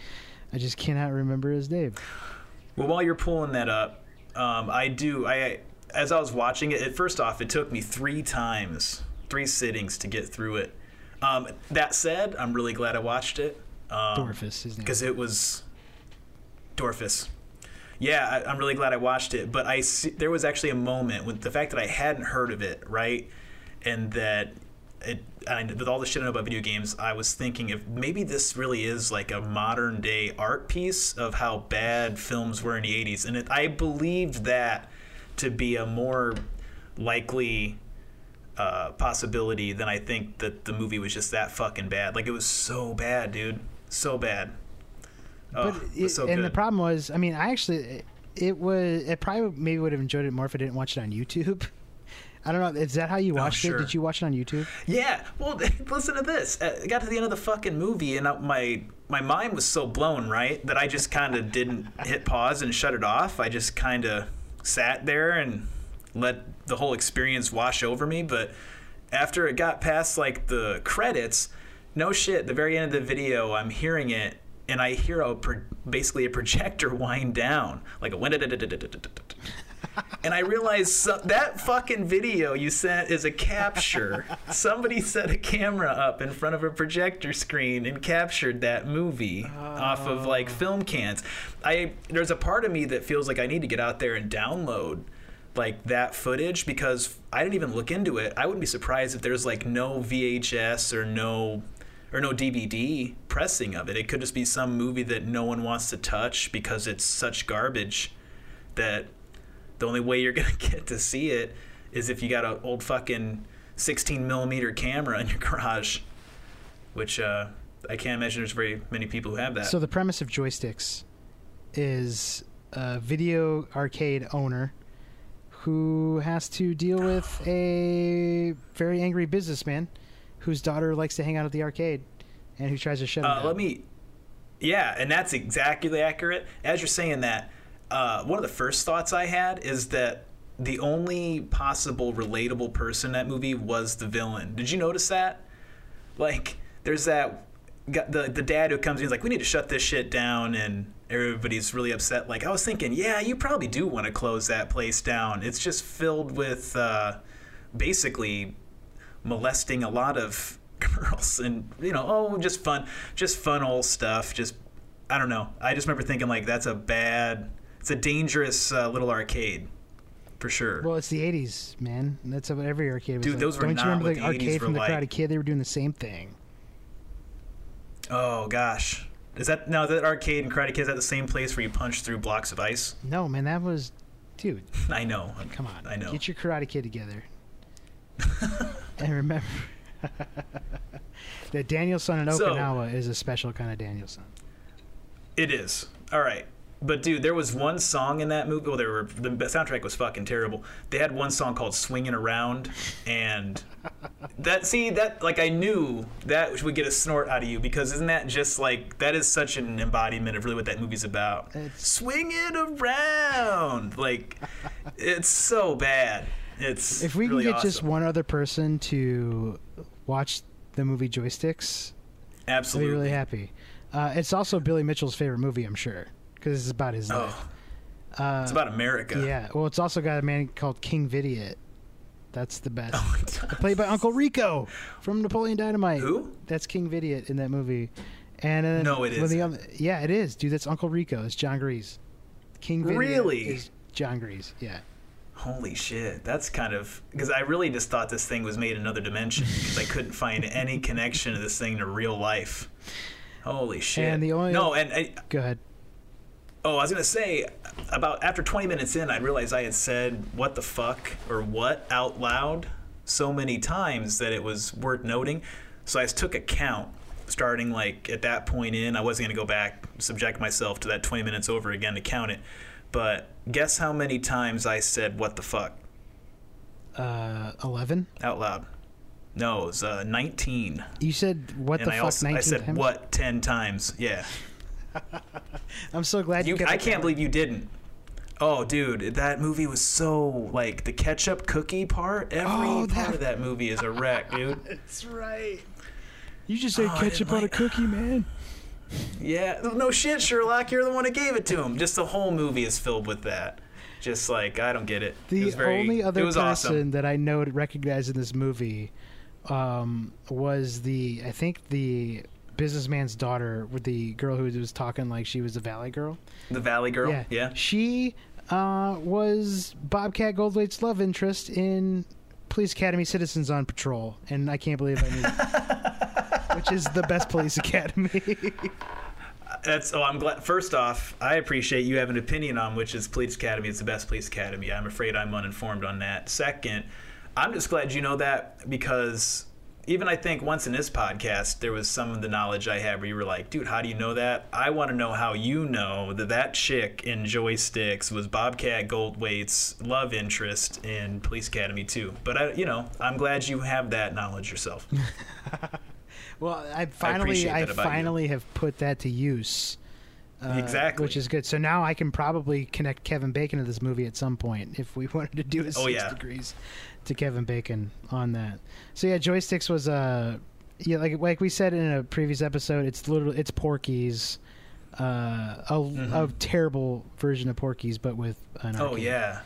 S1: I just cannot remember his name.
S2: Well, while you're pulling that up, um, I do. I as I was watching it, it, first off, it took me three times, three sittings to get through it. Um, that said, I'm really glad I watched it. Um,
S1: Dorfus, his name.
S2: because it was Dorfus. Yeah, I, I'm really glad I watched it. But I see, there was actually a moment with the fact that I hadn't heard of it, right, and that it and with all the shit I know about video games, I was thinking if maybe this really is like a modern day art piece of how bad films were in the 80s, and it, I believed that to be a more likely uh, possibility than I think that the movie was just that fucking bad. Like it was so bad, dude, so bad. Oh,
S1: but
S2: it so
S1: and the problem was, I mean, I actually, it, it was, it probably maybe would have enjoyed it more if I didn't watch it on YouTube. I don't know. Is that how you
S2: Oh,
S1: watched
S2: sure.
S1: it? Did you watch it on YouTube?
S2: Yeah. Well, listen to this. Uh, I got to the end of the fucking movie, and my my mind was so blown, right, that I just kind of didn't hit pause and shut it off. I just kind of sat there and let the whole experience wash over me. But after it got past like the credits, no shit. The very end of the video, I'm hearing it, and I hear a pro- basically a projector wind down, like a and I realized that fucking video you sent is a capture. Somebody set a camera up in front of a projector screen and captured that movie off of like oh. film cans. I there's a part of me that feels like I need to get out there and download like that footage because I didn't even look into it. I wouldn't be surprised if there's like no VHS or no or no DVD pressing of it. It could just be some movie that no one wants to touch because it's such garbage that the only way you're gonna get to see it is if you got an old fucking 16 millimeter camera in your garage, which uh, I can't imagine there's very many people who have that.
S1: So the premise of joysticks is a video arcade owner who has to deal with a very angry businessman whose daughter likes to hang out at the arcade and who tries to shut him
S2: Uh,
S1: down.
S2: let me. Yeah, and that's exactly accurate. As you're saying that, uh, one of the first thoughts I had is that the only possible relatable person in that movie was the villain. Did you notice that? Like, there's that the the dad who comes in. is like, "We need to shut this shit down," and everybody's really upset. Like, I was thinking, yeah, you probably do want to close that place down. It's just filled with uh, basically molesting a lot of girls and you know oh just fun just fun old stuff just i don't know i just remember thinking like that's a bad it's a dangerous uh, little arcade for sure
S1: Well, it's the '80s, man. That's what every arcade was.
S2: Dude,
S1: like.
S2: those were
S1: Don't
S2: not
S1: you remember
S2: what
S1: the
S2: the 80s
S1: arcade
S2: were
S1: from the
S2: like.
S1: Karate Kid? They were doing the same thing.
S2: oh gosh is that now that arcade and karate kid is that the same place where you punch through blocks of ice
S1: No, man, that was, dude.
S2: i know
S1: Come on,
S2: i know
S1: Get your Karate Kid together. and remember that Daniel-san in
S2: So-
S1: Okinawa is a special kind of Daniel-san.
S2: It is. All right. But dude, there was one song in that movie. Well, there were the soundtrack was fucking terrible. They had one song called "Swinging Around," and that see that like I knew that would get a snort out of you because isn't that just like that is such an embodiment of really what that movie's about?
S1: It's-
S2: Swinging around, like it's so bad. It's
S1: If we
S2: really
S1: can get just one other person to watch the movie Joysticks, I'll be
S2: absolutely.
S1: really happy. Uh, it's also Billy Mitchell's favorite movie, I'm sure, because it's about his life.
S2: Oh,
S1: Uh,
S2: it's about America.
S1: yeah. Well, it's also got a man called King Vidiot. That's the best.
S2: Oh,
S1: Played by Uncle Rico from Napoleon Dynamite.
S2: Who?
S1: That's King Vidiot in that movie. And
S2: No, it
S1: when the
S2: isn't.
S1: other- yeah, it is, dude. That's Uncle Rico. It's Jon Gries. King Vidiot
S2: Really?
S1: is Jon Gries. Yeah.
S2: Holy shit, that's kind of because I really just thought this thing was made in another dimension because I couldn't find any connection of this thing to real life. Holy shit!
S1: And the only-
S2: no, and I,
S1: Go ahead.
S2: Oh, I was gonna say about after 20 minutes in, I realized I had said "what the fuck" or "what" out loud so many times that it was worth noting. So I just took a count, starting like at that point in. I wasn't gonna go back, subject myself to that 20 minutes over again to count it. But guess how many times I said "what the fuck"
S1: Uh, Eleven.
S2: out loud? No, it was uh, 19.
S1: You said what
S2: and
S1: the
S2: I
S1: fuck?
S2: also I
S1: Nineteen
S2: said
S1: times.
S2: what 10 times. Yeah.
S1: I'm so glad you.
S2: You,
S1: got
S2: I can't
S1: down.
S2: believe you didn't. Oh, dude, that movie was so like the ketchup cookie part. Every
S1: Oh,
S2: part of that movie is a wreck, dude.
S1: That's right. You just said
S2: Oh,
S1: ketchup
S2: didn't
S1: on a cookie, man.
S2: Yeah, no shit, Sherlock. You're the one who gave it to him. Just the whole movie is filled with that. Just like I don't get it. it
S1: The
S2: was very,
S1: only other
S2: was
S1: person
S2: awesome.
S1: that I know to recognize in this movie um, was the I think the businessman's daughter with the girl who was talking like she was a valley girl.
S2: The Valley Girl.
S1: Yeah,
S2: Yeah.
S1: She uh, was Bobcat Goldthwait's love interest in Police Academy Citizens on Patrol, and I can't believe I knew. that. Which is the best police academy.
S2: That's oh, I'm glad. First off, I appreciate you have an opinion on which is Police Academy is the best police academy. I'm afraid I'm uninformed on that. Second, I'm just glad you know that because even I think once in this podcast there was some of the knowledge I had where you were like, dude, how do you know that? I want to know how you know that that chick in Joysticks was Bobcat Goldthwait's love interest in Police Academy too. But I, you know, I'm glad you have that knowledge yourself.
S1: Well, I finally, I,
S2: you.
S1: finally have put that to use. Uh,
S2: Exactly.
S1: which is good. So now I can probably connect Kevin Bacon to this movie at some point if we wanted to do a
S2: Oh,
S1: six
S2: yeah.
S1: degrees to Kevin Bacon on that. So yeah, joysticks was uh, yeah, like like we said in a previous episode, it's literally it's Porky's, uh, a, a terrible version of Porky's, but with an
S2: Mm-hmm. oh yeah.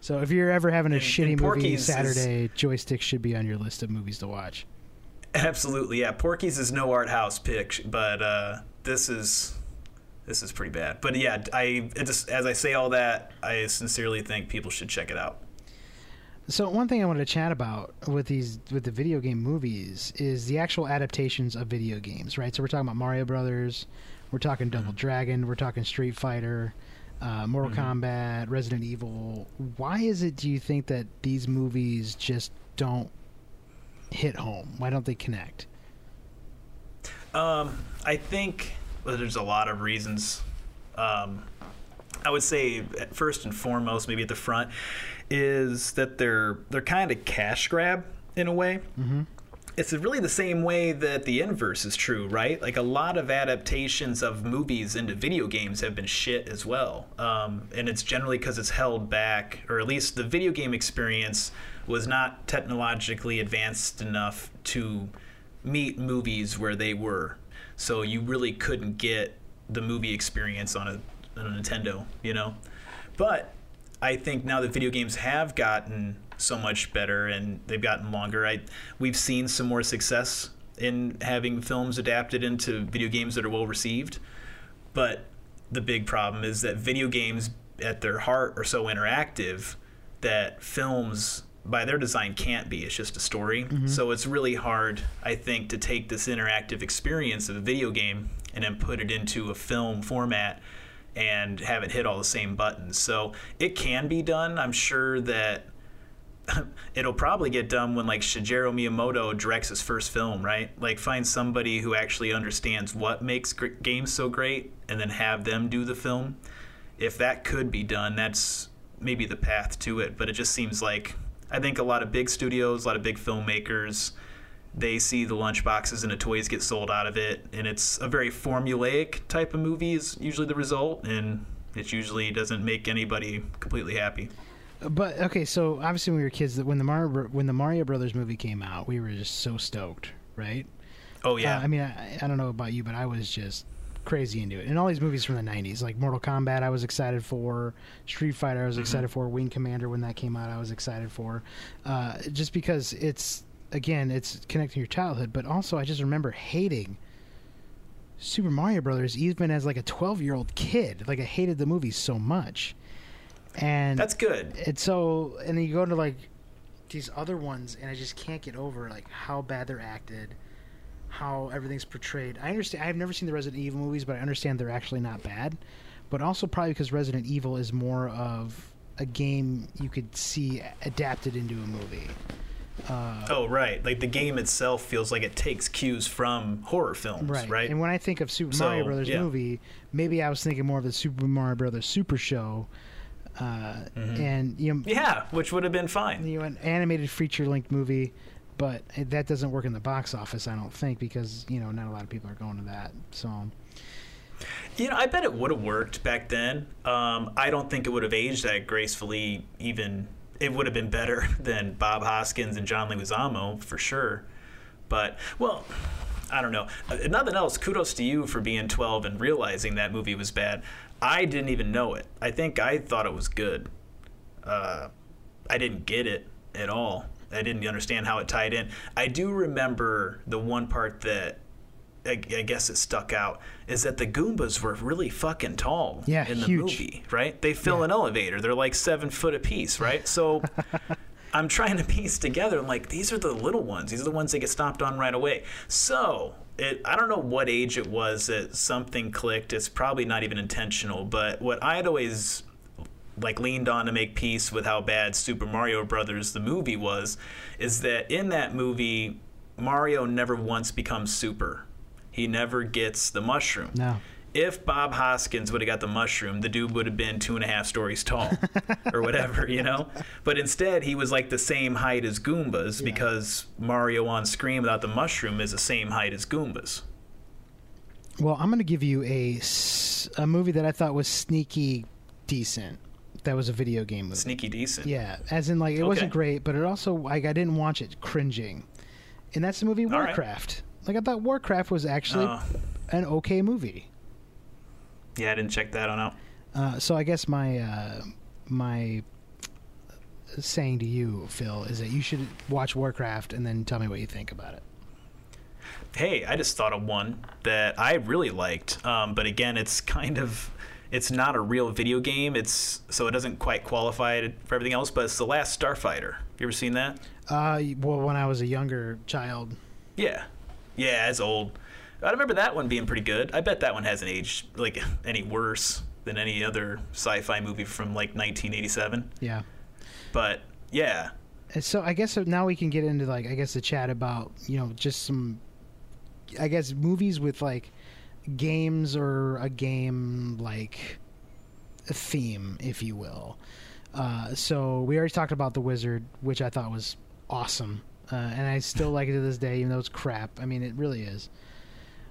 S1: So if you're ever having a
S2: And-
S1: shitty
S2: and
S1: movie
S2: Porky's is-
S1: Saturday, joysticks should be on your list of movies to watch.
S2: Absolutely, yeah. Porky's is no art house pick, but uh, this is this is pretty bad. But yeah, I just as I say all that, I sincerely think people should check it out.
S1: So one thing I wanted to chat about with these with the video game movies is the actual adaptations of video games, right? So we're talking about Mario Brothers, we're talking Double
S2: Mm-hmm.
S1: Dragon, we're talking Street Fighter, uh, Mortal Kombat, Resident Evil. Why is it do you think that these movies just don't hit home? Why don't they connect?
S2: Um, I think there's a lot of reasons. Um, I would say first and foremost, maybe at the front, is that they're they're kind of cash grab in a way. Mm-hmm. It's really the same way that the inverse is true, right? Like a lot of adaptations of movies into video games have been shit as well, um, and it's generally because it's held back, or at least the video game experience was not technologically advanced enough to meet movies where they were. So you really couldn't get the movie experience on a, on a Nintendo, you know. But I think now that video games have gotten so much better and they've gotten longer, I we've seen some more success in having films adapted into video games that are well received. But the big problem is that video games at their heart are so interactive that films by their design can't be it's just a story mm-hmm. so it's really hard i think to take this interactive experience of a video game and then put it into a film format and have it hit all the same buttons so it can be done i'm sure that it'll probably get done when like Shigeru Miyamoto directs his first film, right? Like find somebody who actually understands what makes gr- games so great and then have them do the film. If that could be done, that's maybe the path to it, but it just seems like I think a lot of big studios, a lot of big filmmakers, they see the lunchboxes and the toys get sold out of it, and it's a very formulaic type of movie is usually the result, and it usually doesn't make anybody completely happy.
S1: But okay, so obviously when we were kids, when the Mario when the Mario Brothers movie came out, we were just so stoked, right?
S2: Oh yeah.
S1: Uh, I mean, I, I don't know about you, but I was just crazy into it. And all these movies from the '90s, like Mortal Kombat, I was excited for. Street Fighter, I was mm-hmm. excited for. Wing Commander, when that came out, I was excited for. Uh, just because it's again, it's connecting your childhood, but also I just remember hating. Super Mario Brothers, even as like a 12 year old kid, like I hated the movie so much, and
S2: that's good.
S1: And so, and then you go to like these other ones, and I just can't get over like how bad they're acted, how everything's portrayed. I understand. I've never seen the Resident Evil movies, but I understand they're actually not bad. But also probably because Resident Evil is more of a game you could see adapted into a movie.
S2: Uh, oh right, like the game itself feels like it takes cues from horror films, right? right?
S1: And when I think of Super so, Mario Brothers yeah. movie, maybe I was thinking more of the Super Mario Brothers Super Show. Uh, mm-hmm. And you know,
S2: yeah, which would have been fine.
S1: You know, an animated feature length movie but that doesn't work in the box office, I don't think, because you know not a lot of people are going to that. So,
S2: you know, I bet it would have worked back then. Um, I don't think it would have aged that gracefully. Even it would have been better than Bob Hoskins and John Leguizamo for sure. But well, I don't know. Uh, nothing else. Kudos to you for being 12 and realizing that movie was bad. I didn't even know it. I think I thought it was good. Uh, I didn't get it at all. I didn't understand how it tied in. I do remember the one part that I, I guess it stuck out is that the Goombas were really fucking tall
S1: yeah,
S2: in the
S1: huge.
S2: movie, right? They fill yeah. an elevator. They're like seven foot apiece, right? So I'm trying to piece together. I'm like, these are the little ones. These are the ones that get stomped on right away. So it, I don't know what age it was that something clicked. It's probably not even intentional. But what I'd always like leaned on to make peace with how bad Super Mario Brothers the movie was is that in that movie Mario never once becomes super. He never gets the mushroom.
S1: No.
S2: If Bob Hoskins would have got the mushroom, the dude would have been two and a half stories tall, or whatever, you know. But instead, he was like the same height as Goombas yeah. because Mario on screen without the mushroom is the same height as Goombas.
S1: Well, I'm going to give you a, a movie that I thought was sneaky decent that was a video game movie.
S2: Sneaky decent.
S1: Yeah, as in like it okay. wasn't great, but it also like I didn't watch it cringing, and that's the movie Warcraft. Right. Like I thought Warcraft was actually uh, an okay movie.
S2: Yeah, I didn't check that one out.
S1: Uh, so I guess my uh, my saying to you, Phil, is that you should watch Warcraft and then tell me what you think about it.
S2: Hey, I just thought of one that I really liked, um, but again, it's kind of it's not a real video game. It's so it doesn't quite qualify for everything else. But it's the Last Starfighter. You ever seen that?
S1: Uh, well, when I was a younger child.
S2: Yeah, yeah, it's old. I remember that one being pretty good. I bet that one hasn't aged like any worse than any other sci-fi movie from like 1987.
S1: Yeah.
S2: But yeah.
S1: So I guess now we can get into like I guess the chat about you know just some I guess movies with like games or a game like theme, if you will. Uh, so we already talked about the Wizard, which I thought was awesome, uh, and I still like it to this day, even though it's crap. I mean, it really is.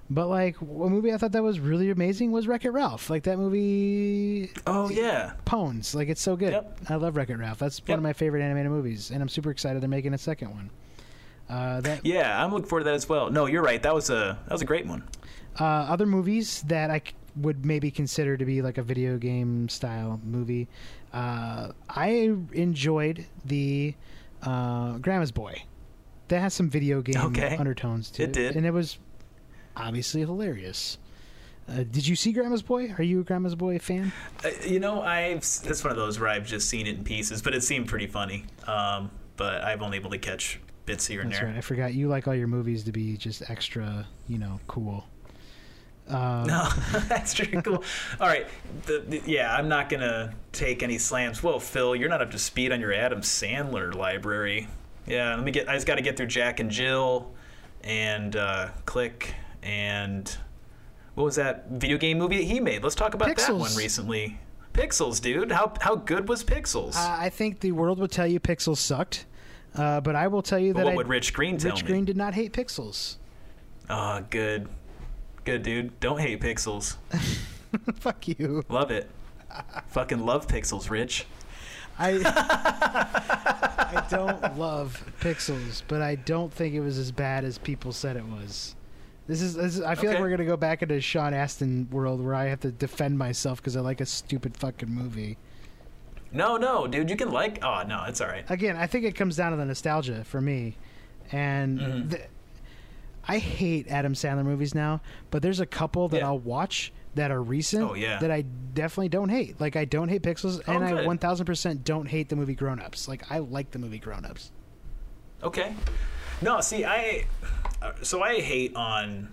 S1: But like a movie I thought that was really amazing was Wreck It Ralph. Like that movie
S2: Oh yeah.
S1: Pones. Like it's so good.
S2: Yep.
S1: I love Wreck It Ralph. That's one of my favorite animated movies, and I'm super excited they're making a second one. Uh, that
S2: Yeah, I'm looking forward to that as well. No, you're right. That was a that was a great one.
S1: Uh, other movies that I c- would maybe consider to be like a video game style movie. Uh, I enjoyed the uh, Grandma's Boy. That has some video game
S2: Okay.
S1: undertones to it,
S2: It did.
S1: and it was obviously hilarious. Uh, did you see Grandma's Boy? Are you a Grandma's Boy fan?
S2: Uh, you know, I've that's one of those where I've just seen it in pieces, but it seemed pretty funny. Um, but I've only able to catch bits here and
S1: That's
S2: there.
S1: right. I forgot you like all your movies to be just extra, you know, cool. Um,
S2: No, that's pretty cool. All right, the, the, yeah, I'm not gonna take any slams. Whoa, Phil, you're not up to speed on your Adam Sandler library. Yeah, let me get. I just got to get through Jack and Jill, and uh, Click, and what was that video game movie that he made? Let's talk about that one recently. Pixels, dude. How how good was Pixels?
S1: Uh, I think the world would tell you Pixels sucked, uh, but I will tell you
S2: But
S1: that
S2: what
S1: I,
S2: would Rich Green tell
S1: Rich
S2: me?
S1: Green did not hate Pixels.
S2: Oh, good, good, dude. Don't hate Pixels.
S1: Fuck you.
S2: Love it. Fucking love Pixels, Rich.
S1: I I don't love Pixels, but I don't think it was as bad as people said it was. This is, this is I feel like we're gonna go back into Sean Astin world where I have to defend myself because I like a stupid fucking movie.
S2: No, no, dude. You can like. Oh no, it's all right.
S1: Again, I think it comes down to the nostalgia for me, and
S2: Mhm.
S1: the, I hate Adam Sandler movies now. But there's a couple that
S2: Yeah.
S1: I'll watch that are recent
S2: Oh, yeah.
S1: that I definitely don't hate. Like I don't hate Pixels,
S2: Oh,
S1: and I 1000% don't hate the movie Grown Ups. Like I like the movie Grown Ups.
S2: Okay. No, see, I so I hate on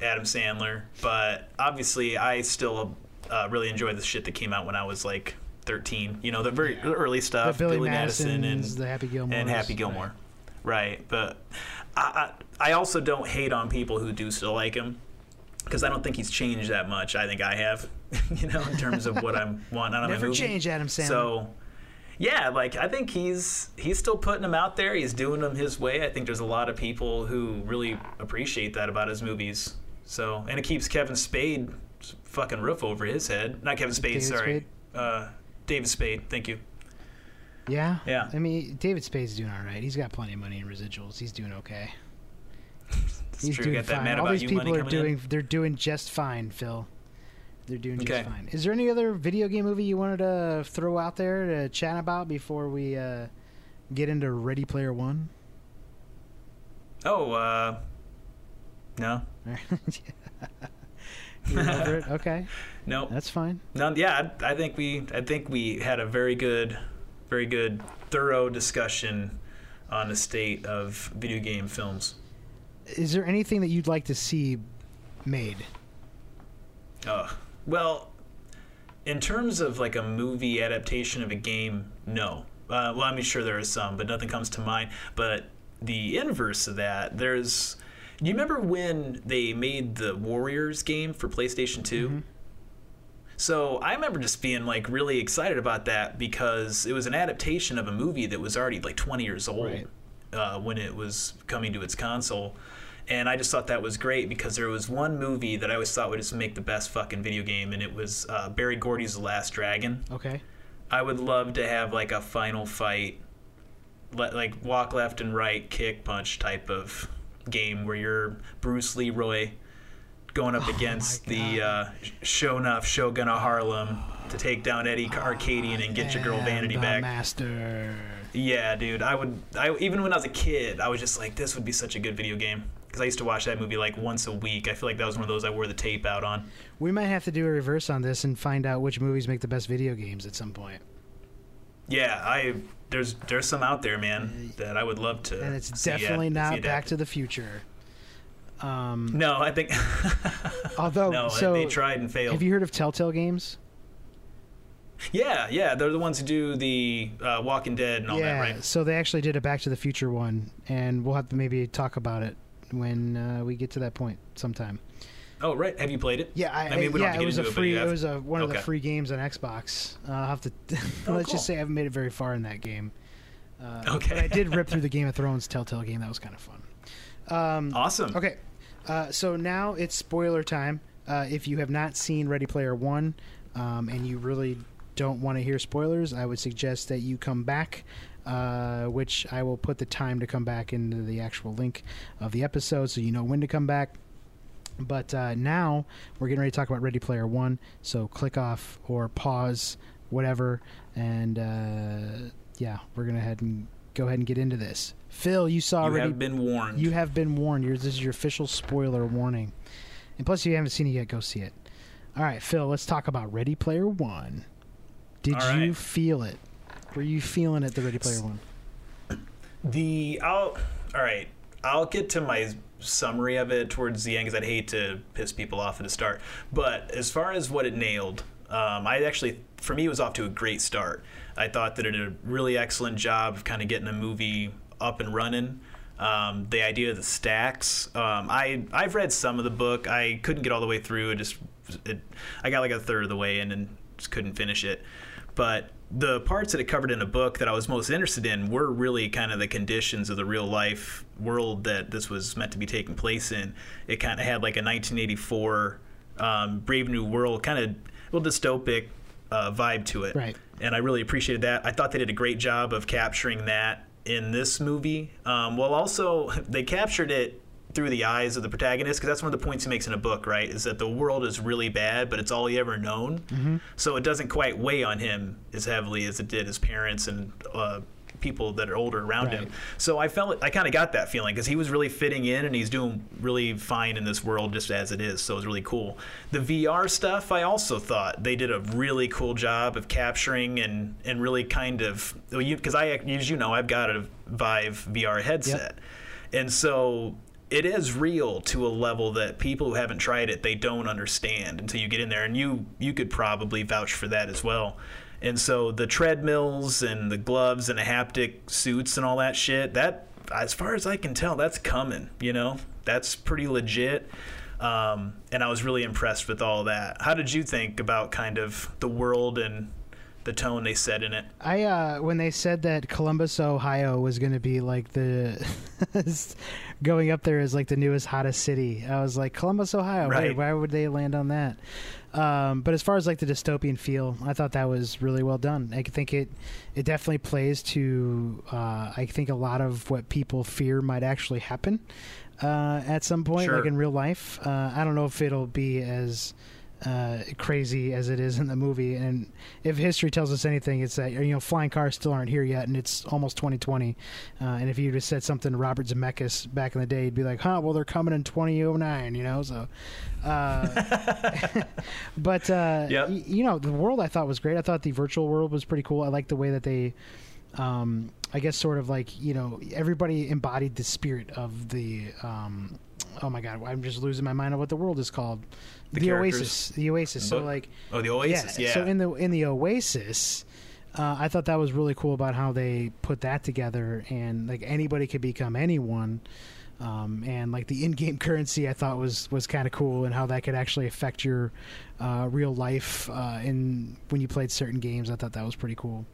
S2: Adam Sandler, but obviously I still uh, really enjoy the shit that came out when I was like 13. You know, the very early
S1: The
S2: stuff,
S1: Billy,
S2: Billy Madison and
S1: the Happy Gilmore,
S2: and Happy Gilmore. Right, but I, I I also don't hate on people who do still like him because I don't think he's changed that much. I think I have, you know, in terms of what I'm wanting out of
S1: Never
S2: movie.
S1: change, Adam Sandler.
S2: So, yeah, like I think he's he's still putting them out there. He's doing them his way. I think there's a lot of people who really appreciate that about his movies. So, and it keeps Kevin Spade fucking roof over his head. Not Kevin Spade,
S1: David
S2: sorry.
S1: Spade?
S2: Uh, David Spade. Thank you.
S1: Yeah,
S2: Yeah.
S1: I mean, David Spade's doing all right. He's got plenty of money in residuals. He's doing okay. He's
S2: true.
S1: doing fine. All these people are
S2: coming in?
S1: doing. They're doing just fine, Phil. They're doing
S2: Okay.
S1: just fine. Is there any other video game movie you wanted to throw out there to chat about before we uh, get into Ready Player One?
S2: Oh, uh, no?
S1: Okay,
S2: no,
S1: that's fine.
S2: no. Yeah, I, I think we I think we had a very good, very good, thorough discussion on the state of video game films.
S1: Is there anything that you'd like to see made?
S2: Uh, well, in terms of like a movie adaptation of a game, no. Uh, well, I mean, sure there is some, but nothing comes to mind. But the inverse of that, there's. Do you remember when they made the Warriors game for PlayStation 2?
S1: Mm-hmm.
S2: So I remember just being like really excited about that because it was an adaptation of a movie that was already like 20 years old
S1: Right.
S2: uh, when it was coming to its console. And I just thought that was great because there was one movie that I always thought would just make the best fucking video game, and it was uh, Berry Gordy's The Last Dragon.
S1: Okay.
S2: I would love to have like a final fight, like walk left and right, kick punch type of game where you're Bruce Leroy going up against the uh, Shonuff Shogun of Harlem to take down Eddie Arcadian and get your girl Vanity back.
S1: Master.
S2: Yeah, dude. I would. I even when I was a kid, I was just like, this would be such a good video game because I used to watch that movie like once a week. I feel like that was one of those I wore the tape out on.
S1: We might have to do a reverse on this and find out which movies make the best video games at some point.
S2: Yeah, I there's there's some out there, man, that I would love to.
S1: And it's definitely not Back to the Future. Um,
S2: No, I think.
S1: although,
S2: no,
S1: so
S2: they tried and failed.
S1: have you heard of Telltale Games?
S2: Yeah, yeah, they're the ones who do the uh, Walking Dead and all
S1: yeah,
S2: that, right?
S1: so they actually did a Back to the Future one, and we'll have to maybe talk about it when uh, we get to that point sometime.
S2: Oh right, have you played it?
S1: Yeah, I,
S2: I mean, we don't
S1: yeah,
S2: have to
S1: it was a
S2: into it,
S1: free. It was a one of the free games on Xbox. Uh, I'll have to
S2: Oh,
S1: let's
S2: cool.
S1: just say I haven't made it very far in that game. Uh,
S2: Okay.
S1: but I did rip through the Game of Thrones Telltale game. That was kind of fun. Um,
S2: Awesome.
S1: Okay, uh, so now it's spoiler time. Uh, if you have not seen Ready Player One, um, and you really don't want to hear spoilers, I would suggest that you come back. Uh, which I will put the time to come back into the actual link of the episode, so you know when to come back. But uh, now we're getting ready to talk about Ready Player One. So click off or pause, whatever, and uh, yeah, we're gonna head and go ahead and get into this. Phil, you saw
S2: You
S1: Ready
S2: have been warned.
S1: you have been warned. Yours, this is your official spoiler warning. And plus, if you haven't seen it yet, go see it. All right, Phil, let's talk about Ready Player One. Did
S2: All
S1: you feel it? Were you feeling it, the Ready Player One?
S2: The I'll all right. I'll get to my summary of it towards the end because I'd hate to piss people off at the start. But as far as what it nailed, um, I actually for me it was off to a great start. I thought that it did a really excellent job of kind of getting the movie up and running. Um, the idea of the stacks. Um, I I've read some of the book. I couldn't get all the way through. It just it, I got like a third of the way in and just couldn't finish it. But the parts that it covered in a book that I was most interested in were really kind of the conditions of the real life world that this was meant to be taking place in. It kind of had like a 1984 um, Brave New World kind of a little dystopic uh, vibe to it
S1: Right.
S2: and I really appreciated that. I thought they did a great job of capturing that in this movie. Um, well, also they captured it through the eyes of the protagonist because that's one of the points he makes in a book, right? Is that the world is really bad, but it's all he ever known.
S1: Mm-hmm.
S2: So it doesn't quite weigh on him as heavily as it did his parents and. Uh, people that are older around
S1: Right.
S2: him so i felt i kind of got that feeling because he was really fitting in and he's doing really fine in this world just as it is so it was really cool. The vr stuff i also thought they did a really cool job of capturing and and really kind of because i as you know i've got a vive vr headset. And so it is real to a level that people who haven't tried it they don't understand until you get in there and you you could probably vouch for that as well and so the treadmills and the gloves and the haptic suits and all that shit that as far as i can tell that's coming you know that's pretty legit um, and i was really impressed with all that how did you think about kind of the world and the tone they set in it
S1: I uh, when they said that Columbus, Ohio, was going to be like the going up there as like the newest hottest city, I was like Columbus, Ohio.
S2: Right.
S1: why would they land on that? Um, but as far as like the dystopian feel, I thought that was really well done. I think it it definitely plays to uh, I think a lot of what people fear might actually happen uh, at some point,
S2: Sure.
S1: like in real life. Uh, I don't know if it'll be as uh, crazy as it is in the movie. And if history tells us anything, it's that you know flying cars still aren't here yet, and it's almost 2020. Uh, and if you just said something to Robert Zemeckis back in the day, he'd be like, "Huh? Well, they're coming in 2009," you know. So, uh, but uh,
S2: Yep.
S1: y- you know, the world I thought was great. I thought the virtual world was pretty cool. I like the way that they. Um, I guess sort of like you know everybody embodied the spirit of the um, oh my god I'm just losing my mind on what the world is called
S2: The
S1: the, Oasis the Oasis so like
S2: oh the oasis yeah,
S1: so in the in the Oasis, uh, I thought that was really cool about how they put that together, and like anybody could become anyone. Um, and like the in-game currency, I thought was was kind of cool, and how that could actually affect your uh, real life uh, in when you played certain games. I thought that was pretty cool.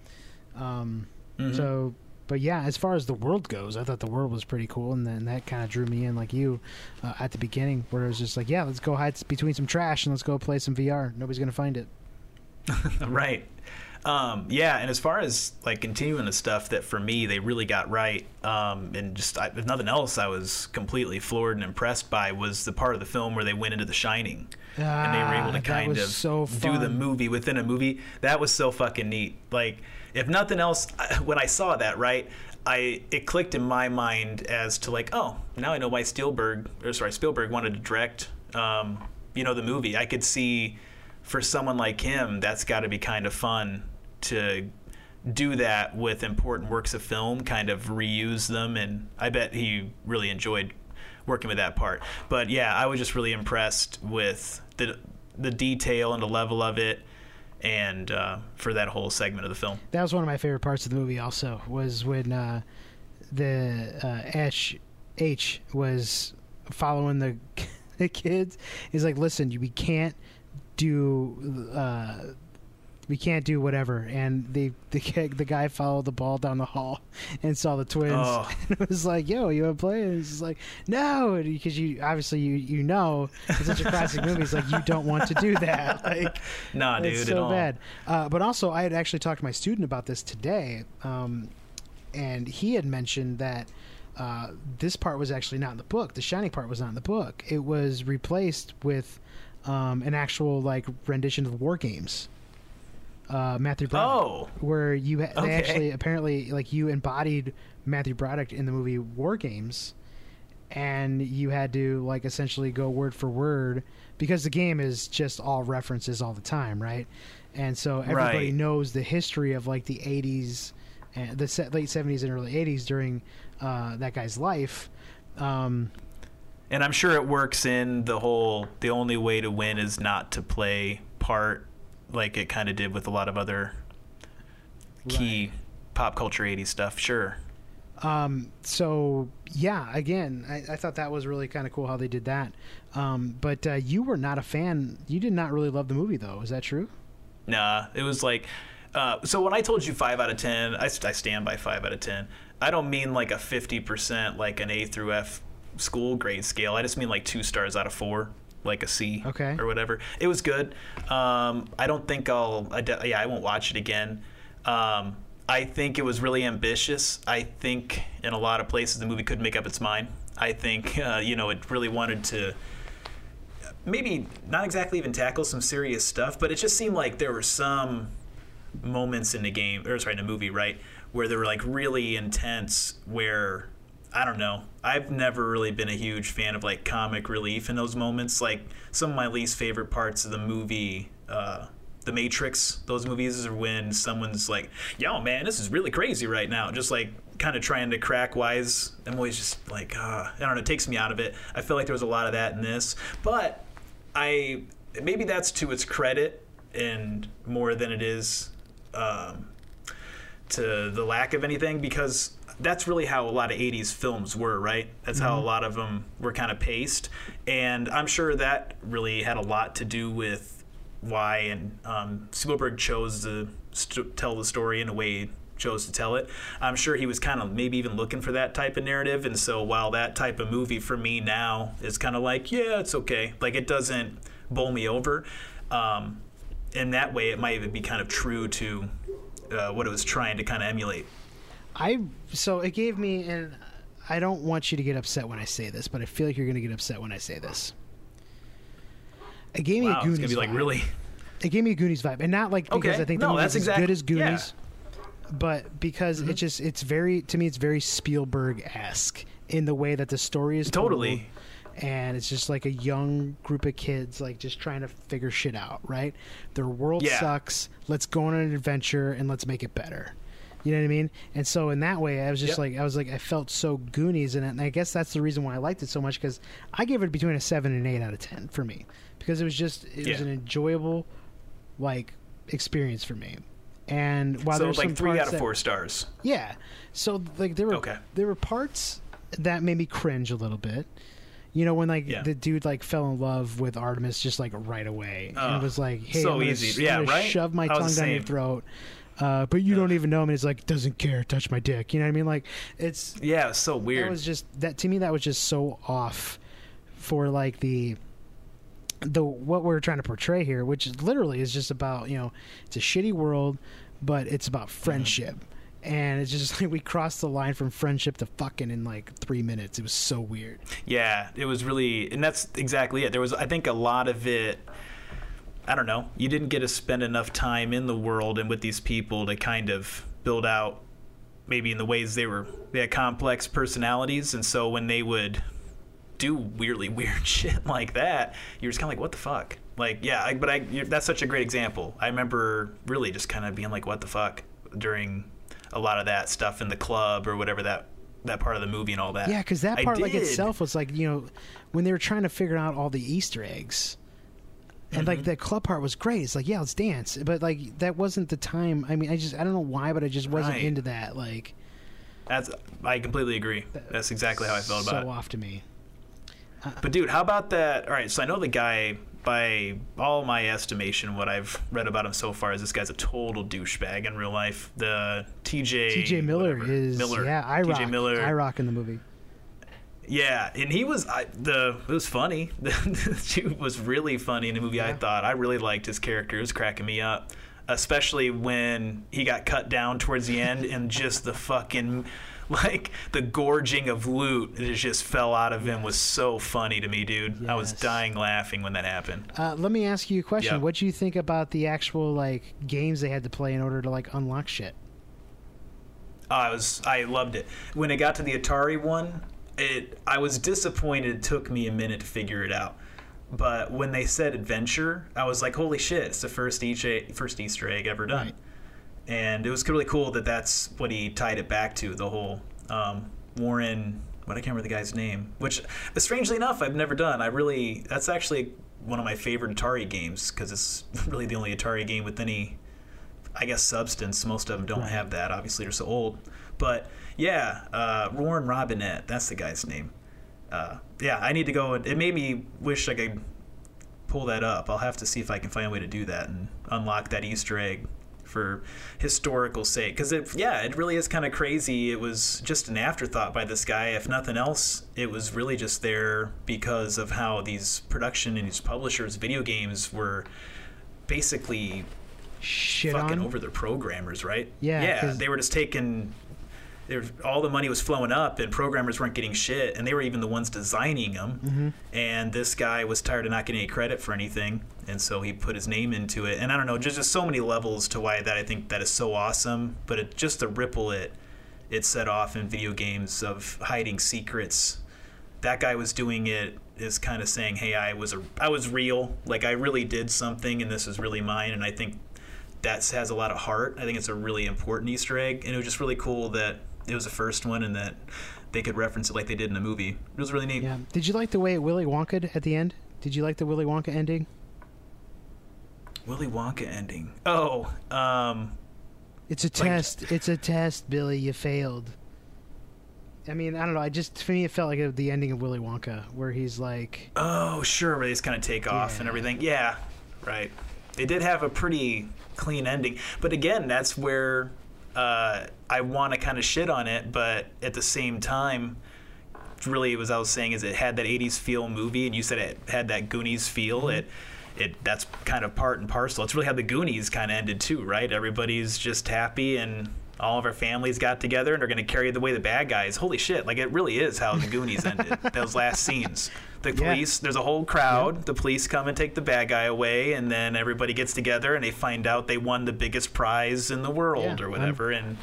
S1: Um,
S2: Mhm.
S1: So, but yeah, as far as the world goes, I thought the world was pretty cool, and then that kind of drew me in, like you, uh, at the beginning, where it was just like, yeah, let's go hide between some trash and let's go play some VR. Nobody's gonna find it.
S2: right. Um, yeah and as far as like continuing the stuff that for me they really got right um, and just I, if nothing else i was completely floored and impressed by was the part of the film where they went into the shining. And they were able
S1: Ah,
S2: to kind of
S1: so
S2: do the movie within a movie. That was so fucking neat. Like if nothing else when i saw that right I it clicked in my mind as to like oh now I know why Spielberg or sorry Spielberg wanted to direct um, you know the movie. I could see for someone like him that's got to be kind of fun to do that with important works of film kind of reuse them and I bet he really enjoyed working with that part. But yeah I was just really impressed with the the detail and the level of it and uh, for that whole segment of the film
S1: That was one of my favorite parts of the movie. Also, was when uh, the uh, Aech was following the the kids. He's like, listen, we can't do. We can't do whatever. And the the the guy followed the ball down the hall and saw the twins.
S2: Oh.
S1: And it was like, "Yo, you want to play?" And he's like, "No," because you obviously you you know it's such a classic movie. It's like you don't want to do that. Like,
S2: Nah, dude,
S1: it's so bad. Uh, but also, I had actually talked to my student about this today, um, and he had mentioned that uh, this part was actually not in the book. The Shining part was not in the book. It was replaced with um, an actual like rendition of War Games. Uh, Matthew Broderick,
S2: Oh,
S1: where you ha- they
S2: Okay.
S1: actually apparently like you embodied Matthew Broderick in the movie War Games, and you had to like essentially go word for word because the game is just all references all the time, right? And so everybody
S2: Right.
S1: knows the history of like the '80s, and the se- late '70s and early '80s during uh, that guy's life. Um,
S2: and I'm sure it works in the whole. The only way to win is not to play part, like it kind of did with a lot of other key pop culture '80s stuff. Sure.
S1: Um, so yeah, again, I, I thought that was really kind of cool how they did that. Um, but uh, you were not a fan. You did not really love the movie, though. Is that true?
S2: Nah, it was like. Uh, so when I told you five out of ten, I, I stand by five out of ten. I don't mean like a fifty percent, like an A through F school grade scale. I just mean like two stars out of four, like a C,
S1: Okay.
S2: or whatever. It was good. Um, I don't think I'll. I de- yeah, I won't watch it again. Um, I think it was really ambitious. I think in a lot of places the movie couldn't make up its mind. I think uh, you know it really wanted to maybe not exactly even tackle some serious stuff, but it just seemed like there were some moments in the game, or sorry, in the movie, right, where they were like really intense. Where I don't know, I've never really been a huge fan of like comic relief in those moments. Like some of my least favorite parts of the movie. Uh, the Matrix, those movies are when someone's like, "Yo, man, this is really crazy right now," just like kind of trying to crack wise. I'm always just like, uh, I don't know, it takes me out of it. I feel like there was a lot of that in this, but I maybe that's to its credit and more than it is um, to the lack of anything because that's really how a lot of 80s films were right? That's how a lot of them were kind of paced. And i'm sure that really had a lot to do with why and um, spielberg chose to st- tell the story in a way he chose to tell it. I'm sure he was kind of maybe even looking for that type of narrative. And so while that type of movie for me now is kind of like yeah it's okay like it doesn't bowl me over um, in that way it might even be kind of true to uh, what it was trying to kind of emulate
S1: I so it gave me, and I don't want you to get upset when I say this, but I feel like you're going to get upset when I say this. It gave me
S2: wow
S1: a
S2: it's
S1: Goonies
S2: gonna be like
S1: vibe.
S2: really
S1: It gave me a Goonies vibe, and not like because
S2: Okay.
S1: I think the
S2: No,
S1: movie's
S2: that's
S1: as
S2: exact-
S1: good as
S2: yeah.
S1: Goonies, but because mm-hmm. it just it's very to me it's very Spielberg esque in the way that the story is told,
S2: Totally.
S1: and it's just like a young group of kids like just trying to figure shit out. Right, their world
S2: Yeah.
S1: sucks. Let's go on an adventure and let's make it better. You know what I mean? And so in that way, I was just
S2: Yep.
S1: like, I was like, I felt so Goonies in it, and I guess that's the reason why I liked it so much because I gave it between a seven and eight out of ten for me because it was just it was an enjoyable like experience for me. And while
S2: so
S1: there's
S2: like three out of
S1: that-
S2: four stars
S1: yeah. So like there were
S2: Okay.
S1: there were parts that made me cringe a little bit. You know when like
S2: Yeah.
S1: the dude like fell in love with Artemis just like right away and it was like, hey,
S2: so
S1: I'm gonna,
S2: easy. Yeah,
S1: I'm
S2: right?
S1: shove my tongue down your throat. Uh, but you don't even know him. And it's like doesn't care. Touch my dick. You know what I mean? Like it's
S2: yeah it was so weird
S1: that was just that to me that was just so off for like the the what we're trying to portray here which is literally is just about you know it's a shitty world but it's about
S2: Mm-hmm.
S1: friendship and it's just like we crossed the line from friendship to fucking in like three minutes it was so weird
S2: Yeah, it was really, and that's exactly it. There was, I think, a lot of it. I don't know. You didn't get to spend enough time in the world and with these people to kind of build out, maybe in the ways they were. They had complex personalities, and so when they would do weirdly weird shit like that, you're just kind of like, what the fuck? Like, yeah, I, but I. You're, that's such a great example. I remember really just kind of being like, what the fuck during a lot of that stuff in the club or whatever that that part of the movie and all that.
S1: yeah because that part like itself was like you know when they were trying to figure out all the easter eggs and
S2: Mm-hmm.
S1: like the club part was great it's like yeah let's dance but like that wasn't the time i mean i just i don't know why but i just wasn't
S2: Right.
S1: into that like
S2: That's I completely agree. That's exactly how I felt about it.
S1: so off to me.
S2: But dude, how about that? All right, so I know the guy by all my estimation, what I've read about him so far is this guy's a total douchebag in real life. The TJ
S1: T.J. Miller
S2: whatever,
S1: is
S2: Miller,
S1: yeah, I rock.
S2: TJ Miller.
S1: I rock in the movie.
S2: Yeah, and he was I, the it was funny. The dude was really funny in the movie. I thought I really liked his character. It was cracking me up, especially when he got cut down towards the end and just the fucking like the gorging of loot that just fell out of him was so funny to me, dude. I was dying laughing when that happened.
S1: Uh, let me ask you a question.
S2: Yep.
S1: What do you think about the actual like games they had to play in order to like unlock shit?
S2: Oh, I was I loved it. When it got to the Atari one, it I was disappointed it took me a minute to figure it out. But when they said adventure, I was like, "Holy shit! It's the first Easter first Easter egg ever done."
S1: Right.
S2: And it was really cool that that's what he tied it back to the whole um, Warren. What I can't remember the guy's name. Which, strangely enough, I've never done. I really that's actually one of my favorite Atari games because it's really the only Atari game with any I guess substance. Most of them don't
S1: Right.
S2: have that. Obviously, they're so old. But yeah, uh, Warren Robinett. That's the guy's name. Uh, yeah, I need to go. It made me wish I could pull that up. I'll have to see if I can find a way to do that and unlock that Easter egg for historical sake. Because it, yeah, it really is kind of crazy. It was just an afterthought by this guy. If nothing else, it was really just there because of how these production and these publishers, video games were basically
S1: Shit
S2: fucking
S1: on.
S2: over their programmers, right?
S1: Yeah,
S2: yeah. They were just taking. All the money was flowing up, and programmers weren't getting shit, and they were even the ones designing them.
S1: Mm-hmm.
S2: And this guy was tired of not getting any credit for anything, and so he put his name into it. And I don't know, just just so many levels to why that I think that is so awesome. But it, just the ripple it it set off in video games of hiding secrets. That guy was doing it is kind of saying, "Hey, I was a I was real. Like I really did something, and this is really mine." And I think that has a lot of heart. I think it's a really important Easter egg, and it was just really cool that it was the first one and that they could reference it like they did in the movie. It was really neat.
S1: Yeah. Did you like the way Willy Wonka at the end? Did you like the Willy Wonka ending?
S2: Willy Wonka ending. Oh, um,
S1: It's a test. It's a test, Billy. You failed. I mean, I don't know. I just for me, it felt like the ending of Willy Wonka, where he's like,
S2: oh, sure, where they just kind of take off and everything. Yeah, right. They did have a pretty clean ending, but again, that's where uh, I want to kind of shit on it, but at the same time. Really, what I was saying is it had that '80s feel movie, and you said it had that Goonies feel.
S1: Mm-hmm.
S2: It, it that's kind of part and parcel. It's really how the Goonies kind of ended too, right? Everybody's just happy, and all of our families got together, and are going to carry the way the bad guys. Holy shit! Like it really is how the Goonies ended. Those last scenes, the
S1: Yeah.
S2: police. There's a whole crowd. The police come and take the bad guy away, and then everybody gets together, and they find out they won the biggest prize in the world
S1: Yeah,
S2: or whatever. And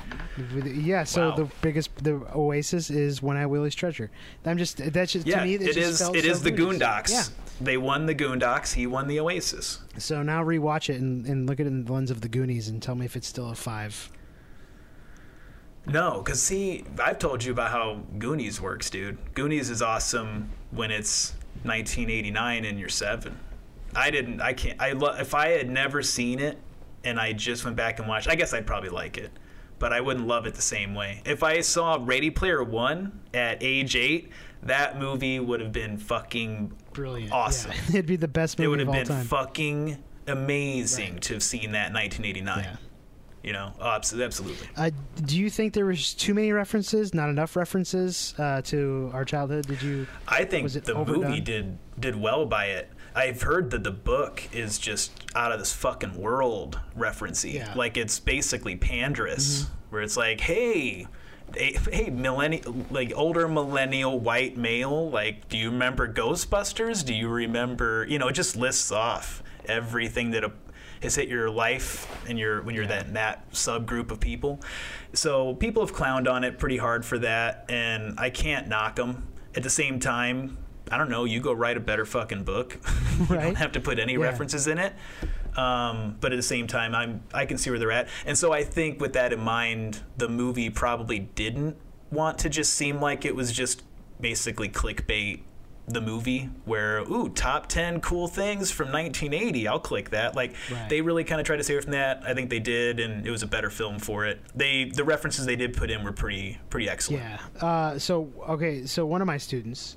S1: yeah. So
S2: Wow.
S1: the biggest, the Oasis is One-Eyed Willy's Treasure. I'm just that's just
S2: yeah,
S1: to me. It,
S2: it is. It
S1: so
S2: is the
S1: Goonies.
S2: Goondocks.
S1: Yeah.
S2: They won the Goondocks. He won the Oasis.
S1: So now rewatch it and, and look at it in the lens of the Goonies and tell me if it's still a five.
S2: No, because see, I've told you about how Goonies works, dude. Goonies is awesome when it's 1989 and you're seven. I didn't. I can't. I lo- if I had never seen it and I just went back and watched, I guess I'd probably like it, but I wouldn't love it the same way. If I saw Ready Player One at age eight, that movie would have been fucking
S1: Brilliant.
S2: Awesome.
S1: Yeah. It'd be the best movie.
S2: it
S1: would
S2: have been
S1: time.
S2: fucking amazing
S1: Right.
S2: to have seen that in 1989.
S1: Yeah.
S2: You know, oh, absolutely.
S1: Uh, do you think there was too many references, not enough references uh, to our childhood? Did you?
S2: I think
S1: Was it
S2: the
S1: overdone?
S2: movie did did well by it. I've heard that the book is just out of this fucking world referencey.
S1: Yeah.
S2: Like it's basically Pandrous, where it's like, hey, hey, hey, millennial, like older millennial white male, like, do you remember Ghostbusters? Do you remember? You know, it just lists off everything that a, has hit your life and your when you're
S1: Yeah.
S2: that that subgroup of people. So people have clowned on it pretty hard for that, and I can't knock them. At the same time, I don't know. You go write a better fucking book. you
S1: Right.
S2: don't have to put any
S1: Yeah.
S2: references in it. Um, but at the same time, I'm I can see where they're at, and so I think with that in mind, the movie probably didn't want to just seem like it was just basically clickbait. The movie where ooh top ten cool things from 1980, I'll click that. Like
S1: Right.
S2: they really kind of tried to stay away from that. I think they did, and it was a better film for it. They the references they did put in were pretty pretty excellent.
S1: Yeah. Uh, so okay, so one of my students,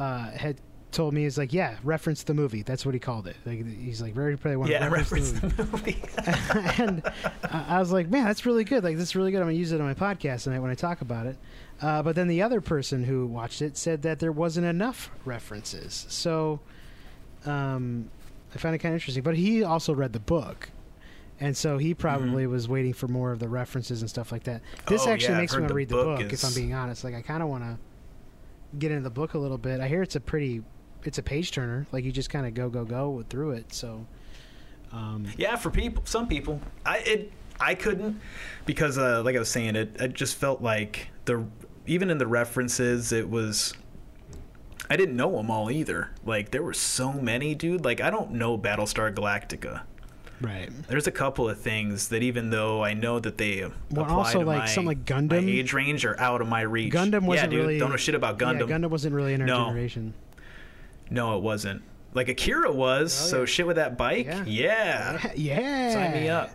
S1: uh, had told me, he's like, yeah, reference the movie. That's what he called it. Like, he's like, very Player One.
S2: Yeah,
S1: reference
S2: reference
S1: the movie.
S2: the movie.
S1: and I was like, man, that's really good. Like, this is really good. I'm gonna use it on my podcast tonight when I talk about it. Uh, but then the other person who watched it said that there wasn't enough references. So, um, I found it kind of interesting. But he also read the book. And so he probably was waiting for more of the references and stuff like that. This
S2: Mm-hmm. Oh,
S1: actually
S2: yeah,
S1: makes me want to read the
S2: book
S1: book, if I'm being honest. Like, I kind of want to get into the book a little bit. I hear it's a pretty, it's a page turner. Like, you just kind of go, go, go through it. So, um,
S2: Yeah, for people, some people, I it I couldn't because, uh, like I was saying, it it just felt like the even in the references, it was. I didn't know them all either. Like there were so many, dude. Like I don't know Battlestar Galactica.
S1: right.
S2: There's a couple of things that even though I know that they
S1: Well,
S2: apply
S1: also,
S2: to
S1: like,
S2: my,
S1: something like
S2: my
S1: Gundam.
S2: age range are out of my reach.
S1: Gundam wasn't
S2: yeah, dude,
S1: really
S2: don't know shit about Gundam.
S1: Yeah, Gundam wasn't really in our
S2: No.
S1: generation.
S2: No, it wasn't. Like Akira was.
S1: Oh,
S2: so shit with that bike.
S1: Yeah.
S2: yeah.
S1: Yeah.
S2: Sign me up.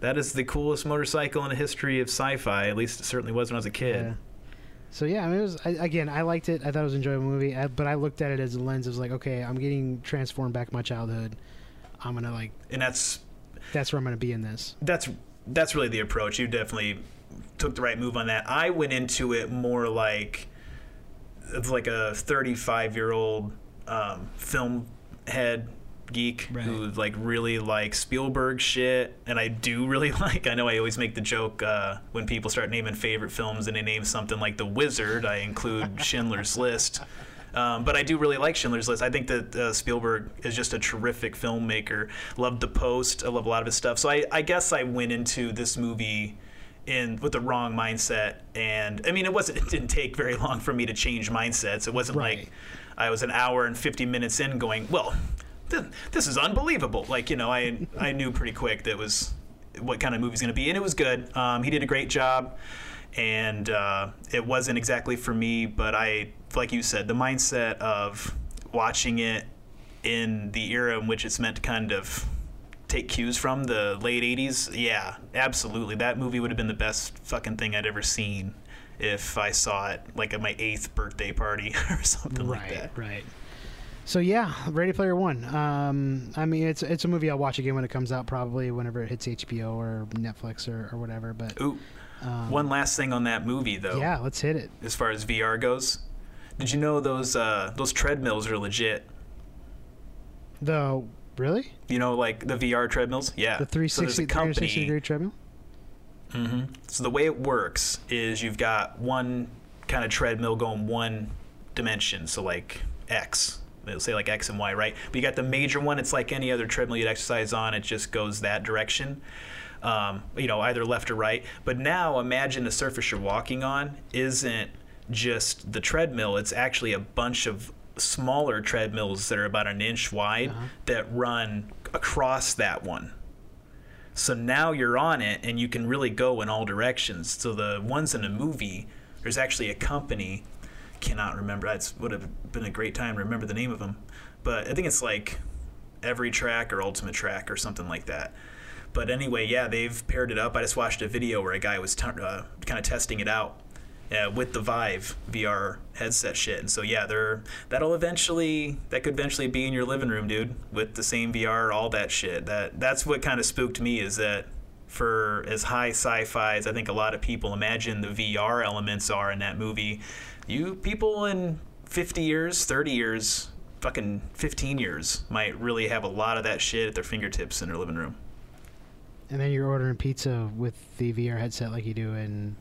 S2: That is the coolest motorcycle in the history of sci-fi. At least it certainly was when I was a kid.
S1: Yeah. So yeah, I mean, it was I, again. I liked it. I thought it was an enjoyable movie, I, but I looked at it as a lens It was like, okay, I'm getting transformed back my childhood. I'm gonna like,
S2: And that's
S1: that's where I'm gonna be in this.
S2: that's that's really the approach. You definitely took the right move on that. I went into it more like like a 35 year old um, film head geek
S1: Right.
S2: who like really likes Spielberg shit, and I do really like. I know I always make the joke uh, when people start naming favorite films and they name something like The Wizard. I include Schindler's List. Um, but I do really like Schindler's List. I think that uh, Spielberg is just a terrific filmmaker. Loved The Post. I love a lot of his stuff. So I, I guess I went into this movie in with the wrong mindset, and I mean, it wasn't. It didn't take very long for me to change mindsets. It wasn't
S1: Right.
S2: like I was an hour and fifty minutes in, going, "Well, this is unbelievable." Like you know, I I knew pretty quick that was what kind of movie he's going to be, and it was good. Um, he did a great job and uh, it wasn't exactly for me. But I, like you said, the mindset of watching it in the era in which it's meant to kind of take cues from the late '80s. Yeah, absolutely. That movie would have been the best fucking thing I'd ever seen if I saw it like at my eighth birthday party or something like
S1: right,
S2: that.
S1: right. So yeah, Ready Player One. Um, I mean, it's it's a movie I'll watch again when it comes out, probably whenever it hits HBO or Netflix or, or whatever. But
S2: Ooh,
S1: um,
S2: one last thing on that movie though.
S1: yeah, let's hit it.
S2: As far as VR goes, did you know those uh, those treadmills are legit?
S1: The really
S2: You know, like the VR treadmills. Yeah.
S1: the
S2: So there's
S1: 360,
S2: a
S1: 360
S2: company.
S1: degree treadmill.
S2: Mm-hmm. So the way it works is you've got one kind of treadmill going one dimension, so like X. They'll say like X and Y, right? But you got the major one. It's like any other treadmill you'd exercise on. It just goes that direction. Um, you know, either left or right. But now imagine the surface you're walking on isn't just the treadmill. It's actually a bunch of smaller treadmills that are about an inch wide
S1: Uh-huh.
S2: that run across that one. So now you're on it and you can really go in all directions. So the ones in the movie, there's actually a company, cannot remember. That would have been a great time to remember the name of them. But I think it's like Every Track or Ultimate Track or something like that. But anyway, yeah, they've paired it up. I just watched a video where a guy was t- uh, kind of testing it out uh, with the Vive VR headset shit. And so yeah, they're that'll eventually that could eventually be in your living room, dude, with the same VR, all that shit. That that's what kind of spooked me is that for as high sci-fi as I think a lot of people imagine the VR elements are in that movie, you people in 50 years, 30 years, fucking 15 years might really have a lot of that shit at their fingertips in their living room.
S1: And then you're ordering pizza with the VR headset like you do in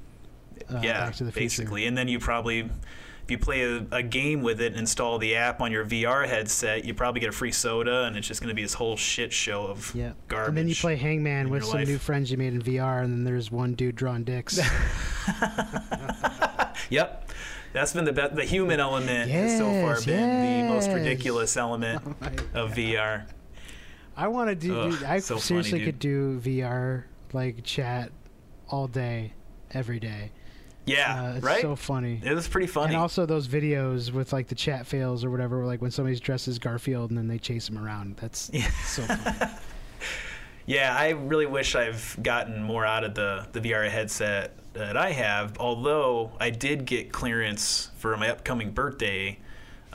S1: uh,
S2: yeah,
S1: Back to the Future.
S2: basically. And then you probably, if you play a, a game with it and install the app on your VR headset, you probably get a free soda, and it's just going to be this whole shit show of
S1: Yeah.
S2: garbage.
S1: And then you play Hangman with some
S2: life.
S1: new friends you made in VR, and then there's one dude drawing dicks.
S2: Yep. That's been the be- the human element has so far
S1: Yes,
S2: been the most ridiculous element of VR.
S1: I want to do.
S2: Ugh,
S1: dude, I
S2: so
S1: seriously
S2: dude.
S1: could do VR like chat all day, every day.
S2: Yeah,
S1: Uh, it's
S2: right.
S1: so funny.
S2: it was pretty funny.
S1: And also those videos with like the chat fails or whatever, like when somebody's dressed as Garfield and then they chase him around. That's
S2: Yeah.
S1: so funny.
S2: Yeah, I really wish I've gotten more out of the, the VR headset that I have. Although I did get clearance for my upcoming birthday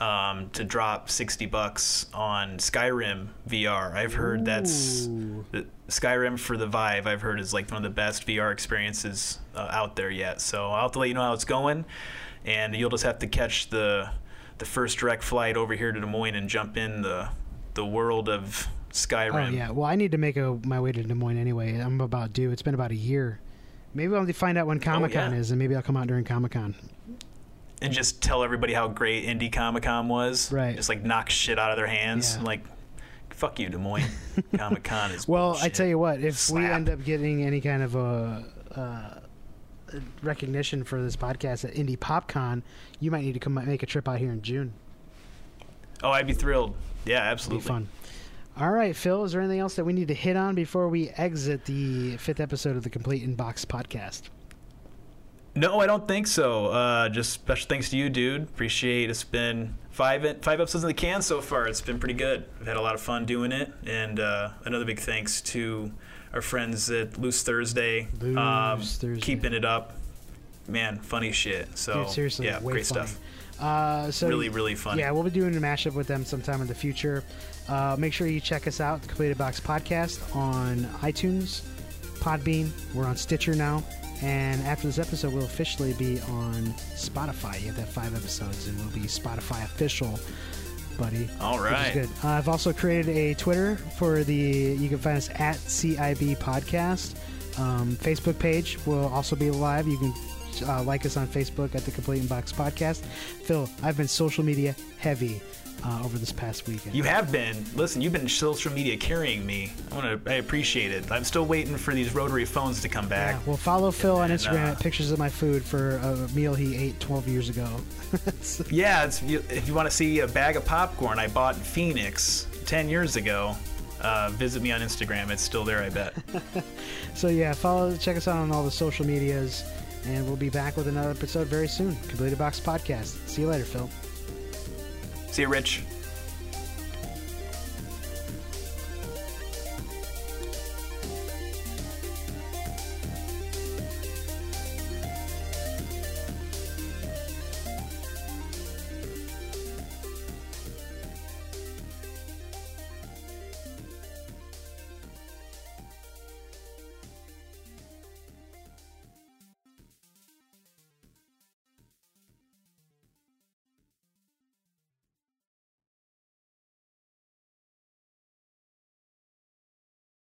S2: um, to drop 60 bucks on Skyrim VR. I've heard that's
S1: Ooh.
S2: the Skyrim for the Vive. I've heard is like one of the best VR experiences uh, out there yet. So I'll have to let you know how it's going, and you'll just have to catch the the first direct flight over here to Des Moines and jump in the the world of Skyrim.
S1: Oh yeah. Well, I need to make a, my way to Des Moines anyway. I'm about due. It's been about a year. Maybe I'll find out when Comic Con
S2: Oh, yeah.
S1: is, and maybe I'll come out during Comic Con.
S2: and just tell everybody how great Indie Comic Con was.
S1: Right.
S2: Just like knock shit out of their hands.
S1: Yeah.
S2: Like, fuck you, Des Moines. Comic Con is.
S1: Well, I tell you what, if we end up getting any kind of a, uh recognition for this podcast at Indy PopCon, you might need to come make a trip out here in June.
S2: Oh, I'd be thrilled. Yeah,
S1: It'd be
S2: absolutely.
S1: fun. All right, Phil. Is there anything else that we need to hit on before we exit the fifth episode of the Complete in Box podcast?
S2: No, I don't think so. Uh, just special thanks to you, dude. Appreciate it's been five five episodes in the can so far. It's been pretty good. I've had a lot of fun doing it, and uh, another big thanks to our friends at Loose Thursday, um,
S1: Loose Thursday.
S2: keeping it up. Man, funny shit. So
S1: Dude, seriously,
S2: yeah, great
S1: funny.
S2: stuff.
S1: Uh, so
S2: really, really funny.
S1: Yeah, we'll be doing a mashup with them sometime in the future. Uh, make sure you check us out, the Complete in Box Podcast, on iTunes, Podbean. We're on Stitcher now. And after this episode, we'll officially be on Spotify. You have to have five episodes, and we'll be Spotify official, buddy.
S2: All right.
S1: Good. Uh, I've also created a Twitter for the. You can find us at CIB Podcast. Um, Facebook page will also be live. You can uh, like us on Facebook at the Complete Box Podcast. Phil, I've been social media heavy uh, over this past weekend.
S2: You have been. Listen, you've been social media carrying me. I want to. I appreciate it. I'm still waiting for these rotary phones to come back.
S1: yeah, well, follow Phil on Instagram
S2: uh,
S1: at pictures of my food for a meal he ate 12 years ago.
S2: Yeah, it's, you- if you want to see a bag of popcorn I bought in Phoenix 10 years ago, uh, visit me on Instagram. It's still there, I bet.
S1: so yeah, follow, check us out on all the social medias, and we'll be back with another episode very soon. Complete in Box Podcast. See you later, Phil.
S2: See you, Rich.